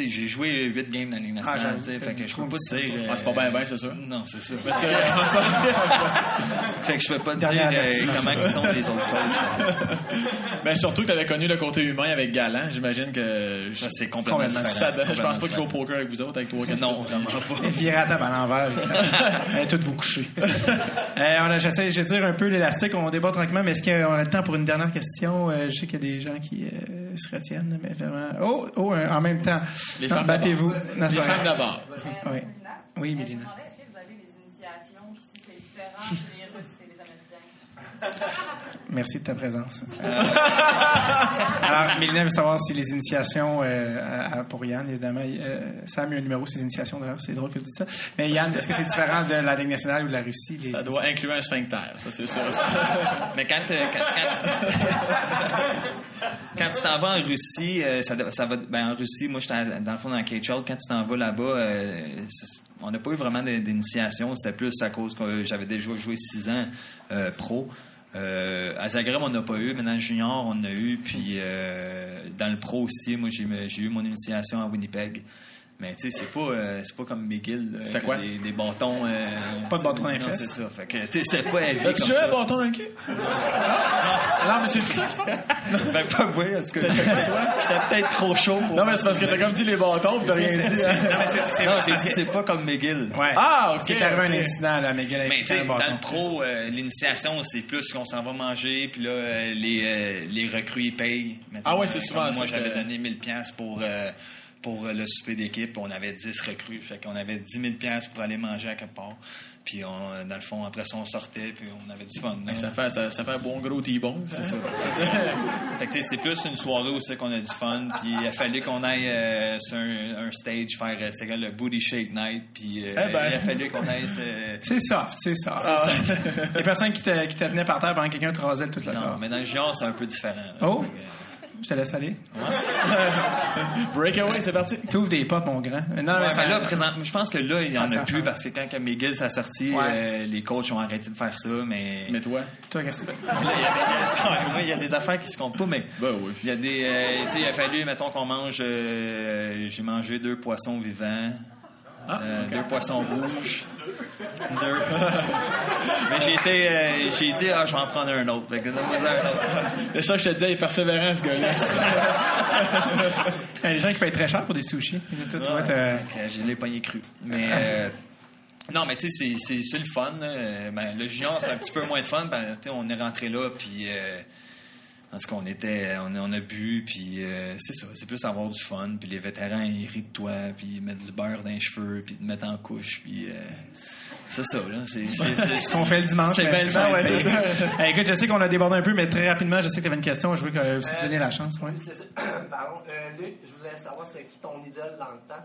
C: j'ai joué huit games dans la Ligue nationale,
A: j'avoue,
C: tu sais,
A: c'est
C: fait que je peux pas te dire.
D: Ah, c'est pas bien, bien, c'est sûr.
C: Non, c'est ça.
D: C'est-
C: fait que je peux pas te dire euh, comment ils sont les autres coachs.
D: Ben, surtout que tu avais connu le côté humain avec Galant. J'imagine que.
C: Ça, c'est complètement
A: Complètement.
C: différent.
D: Ça- je pense pas
C: Complètement
D: qu'il joue au poker avec vous autres, avec toi.
C: Non, vraiment pas.
A: Virer à table à l'envers. Toutes vous coucher. Euh, on a- J'essaie je vais dire un peu l'élastique. On débat tranquillement, mais est-ce qu'on a le temps pour une dernière question? Euh, je sais qu'il y a des gens qui euh, se retiennent, mais vraiment. Oh, oh, euh, en même temps.
D: Les
A: Non,
D: femmes
A: Battez-vous. C'est
D: Les femmes d'abord.
A: Oui. Oui,
G: Je
A: Mélina.
G: me demandais, est-ce que vous avez des initiations, puis si c'est différent chez les Russes et les Américains?
A: Merci de ta présence. Euh, alors, Mélina veut savoir si les initiations, euh, à- à- pour Yann, évidemment, euh, Sam a eu un numéro sur les initiations, d'ailleurs, c'est drôle que tu dises ça. Mais Yann, est-ce que c'est différent de la Ligue nationale ou de la Russie? les
D: Ça doit inclure un sphincter, ça, c'est sûr.
C: Mais quand, euh, quand, quand tu- quand tu t'en vas en Russie, euh, ça, ça va, ben en Russie, moi, j'étais dans le fond dans KHL. Quand tu t'en vas là-bas, euh, on n'a pas eu vraiment d'in- d'initiation. C'était plus à cause que j'avais déjà joué six ans euh, pro. Euh, à Zagreb, on n'a pas eu. Maintenant, junior, on a eu. Puis euh, dans le pro aussi, moi, j'ai eu mon initiation à Winnipeg. Mais tu sais, c'est pas, euh, c'est pas comme McGill. là,
D: C'était quoi?
C: Des, des bâtons. euh,
A: Pas de bâtons dans les
C: Non,
A: fesses?
C: c'est ça. Fait que, tu sais, c'était pas heavy
D: As-tu
C: ça.
D: un bâton dans le cul? Non, non mais c'est ça faut.
C: Ben, pas moi, parce que j'étais peut-être trop chaud pour.
D: Non, mais c'est parce que t'as comme dit les bâtons pis t'as rien dit. hein.
C: Non, j'ai dit, c'est pas comme McGill.
A: Ouais.
D: Ah, ok.
A: C'est arrivé un incident, là, avec
C: Mais tu sais, dans
A: bâton.
C: le pro, euh, l'initiation, c'est plus qu'on s'en va manger, puis là, euh, les, euh, les recrues, ils payent.
D: Ah ouais, c'est
C: euh,
D: souvent
C: comme Moi,
D: ça
C: j'avais donné 1000 pièces pour, euh, pour le souper d'équipe. On avait 10 recrues, fait qu'on avait 10 000 pièces pour aller manger à quelque part. Puis, on, dans le fond, après ça, on sortait, puis on avait du fun. là.
D: Ça fait, ça, ça fait un bon gros T-bone, c'est ça.
C: Fait que tu sais, c'est plus une soirée où c'est qu'on a du fun. Puis il a fallu qu'on aille euh, sur un, un stage faire euh, c'était quoi, le booty shake night. Puis euh,
D: Eh ben.
C: il a fallu qu'on aille. ce-
A: C'est soft, c'est soft.
D: Ah.
A: Les personnes qui te, qui te tenaient par terre pendant que quelqu'un te rasait toute la
C: Non,
A: corps.
C: mais dans le genre, c'est un peu différent. là.
A: Oh.
C: Fait que,
A: Je te laisse aller.
D: Breakaway, c'est parti.
A: T'ouvres des portes, mon grand. Non,
C: Ouais,
A: mais ça-
C: mais là, présent, je pense que là, il n'y en a plus parce que quand que McGill s'est sorti,
A: Ouais.
C: euh, les coachs ont arrêté de faire ça, mais.
D: Mais toi?
A: Toi, qu'est-ce que tu fais?
C: Là, il y a des- ouais, ouais, il y a des affaires qui se comptent pas, mais.
D: Ben oui.
C: Il y a des. euh, tu sais, il a fallu, mettons qu'on mange. euh, J'ai mangé deux poissons vivants. Euh, Deux poissons rouges. Deux. Mais j'ai été. euh, j'ai dit, ah, je vais en prendre un autre. Fait que un autre.
D: C'est ça que je te disais, il est persévérant, ce gars-là.
A: Il y a des gens qui payent très cher pour des sushis. Toi, tu vois,
C: que J'ai les poignets crus. Mais. euh, Non, mais tu sais, c'est- le fun. là. Ben, le junior, c'est un petit peu moins de fun. Ben, tu sais, on est rentré là, puis. Euh, en tout cas, on était, on a, on a bu, puis euh, c'est ça, c'est plus avoir du fun, puis les vétérans, ils rient de toi, puis ils mettent du beurre dans les cheveux, puis ils te mettent en couche, puis euh, c'est ça, là, c'est...
A: Ce qu'on fait le dimanche.
C: C'est
A: mais-
C: bien le
A: Ah
C: fun.
A: ouais, c'est ça. Écoute, je sais qu'on a débordé un peu, mais très rapidement, je sais que tu avais une question. Je veux que vous te donniez la chance. Ouais.
H: C'est ça. Pardon. Euh, Luc, je voulais savoir c'est qui ton idole dans le temps?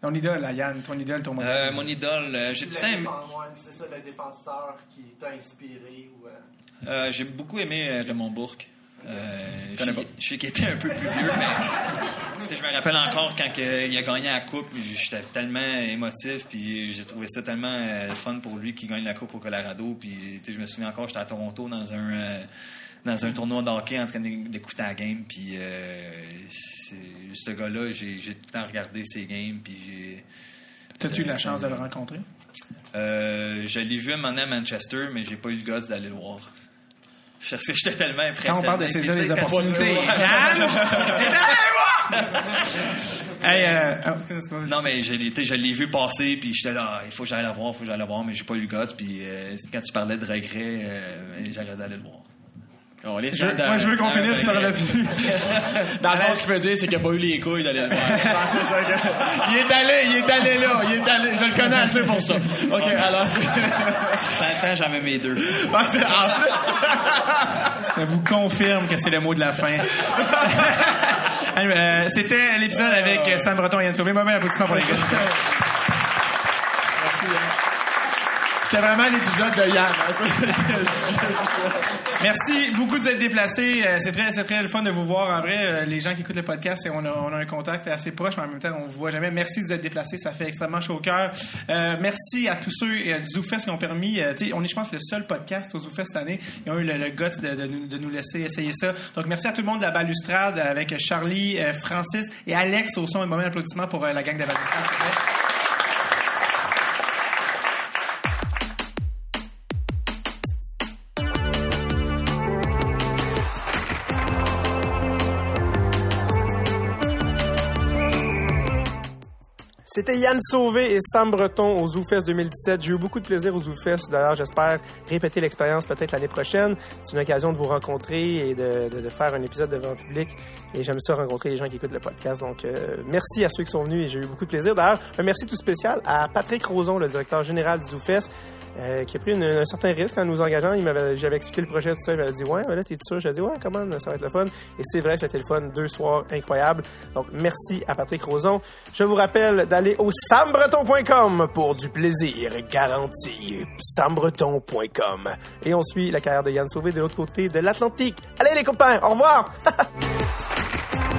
A: Ton idole, là, Yann, ton idole, ton modèle.
C: Euh, mon idole, euh, j'ai tout le temps aimé-
H: c'est ça, le défenseur qui t'a inspiré ou. euh,
C: Euh, j'ai beaucoup aimé euh, Raymond Bourque. Euh, je, sais,
D: pas.
C: je sais qu'il était un peu plus vieux, mais je me rappelle encore quand il a gagné la coupe, j'étais tellement émotif, puis j'ai trouvé ça tellement euh, fun pour lui qu'il gagne la coupe au Colorado, puis je me souviens encore, j'étais à Toronto dans un euh, dans un tournoi de hockey en train d'é- d'écouter la game, puis ce gars-là, j'ai tout le temps regardé ses games, puis j'ai
A: T'as-tu eu la chance de le rencontrer?
C: je l'ai vu un moment à Manchester, mais j'ai pas eu le gosse d'aller le voir. Parce que j'étais tellement impressionné.
A: Quand on parle de saisir les opportunités, Yann! Hey, euh, ah, excuse-
C: Non, mais je l'ai je l'ai vu passer, puis j'étais là, il faut que j'aille la voir, il faut que j'aille la voir, mais j'ai pas eu le gosse, puis euh, quand tu parlais de regret, euh, j'aurais aller le voir.
D: On laisse
A: Je-
D: ça dans-
A: moi, je veux qu'on
C: Ah,
A: finisse sur le.
D: Dans le fond, ce qu'il veut dire, c'est qu'il n'a pas eu les couilles d'aller le voir. Ah, c'est ça que- Il est allé, il est allé là, il est allé. Je le connais assez pour ça. OK, alors
C: temps, j'avais mes deux.
D: Ah, en plus,
A: Je vous confirme que c'est le mot de la fin. Anyway, euh, C'était l'épisode avec euh, Sam Breton et Yann Sauvé. Mauvais applaudissement pour les gars.
D: C'était vraiment l'épisode de Yann.
A: Merci beaucoup de vous être déplacés. Euh, C'est très, c'est très le fun de vous voir. En vrai, euh, les gens qui écoutent le podcast, on a, on a un contact assez proche, mais en même temps, on vous voit jamais. Merci de vous être déplacés. Ça fait extrêmement chaud au cœur. Euh, merci à tous ceux euh, du ZooFest qui ont permis. euh, on est, je pense, le seul podcast au ZooFest cette année. Ils ont eu le, le guts de, de nous, de nous laisser essayer ça. Donc, merci à tout le monde de la balustrade avec Charlie, euh, Francis et Alex au son. Un moment d'applaudissement pour la gang de la balustrade.
I: C'était Yann Sauvé et Sam Breton au ZooFest 2017. J'ai eu beaucoup de plaisir au ZooFest. D'ailleurs, j'espère répéter l'expérience peut-être l'année prochaine. C'est une occasion de vous rencontrer et de, faire un épisode devant le public. Et j'aime ça rencontrer les gens qui écoutent le podcast. Donc, euh, merci à ceux qui sont venus et j'ai eu beaucoup de plaisir. D'ailleurs, un merci tout spécial à Patrick Roson, le directeur général du ZooFest, euh, qui a pris un certain risque en nous engageant. Il m'avait, j'avais expliqué le projet, tout ça. Il m'avait dit, ouais, ouais, là, t'es sûr? J'ai dit, ouais, comment, ça va être le fun. Et c'est vrai, c'était le fun. Deux soirs incroyables. Donc, merci à Patrick Roson. Je vous rappelle d'aller au sambreton.com pour du plaisir garanti. sambreton.com. Et on suit la carrière de Yann Sauvé de l'autre côté de l'Atlantique. Allez, les copains, au revoir!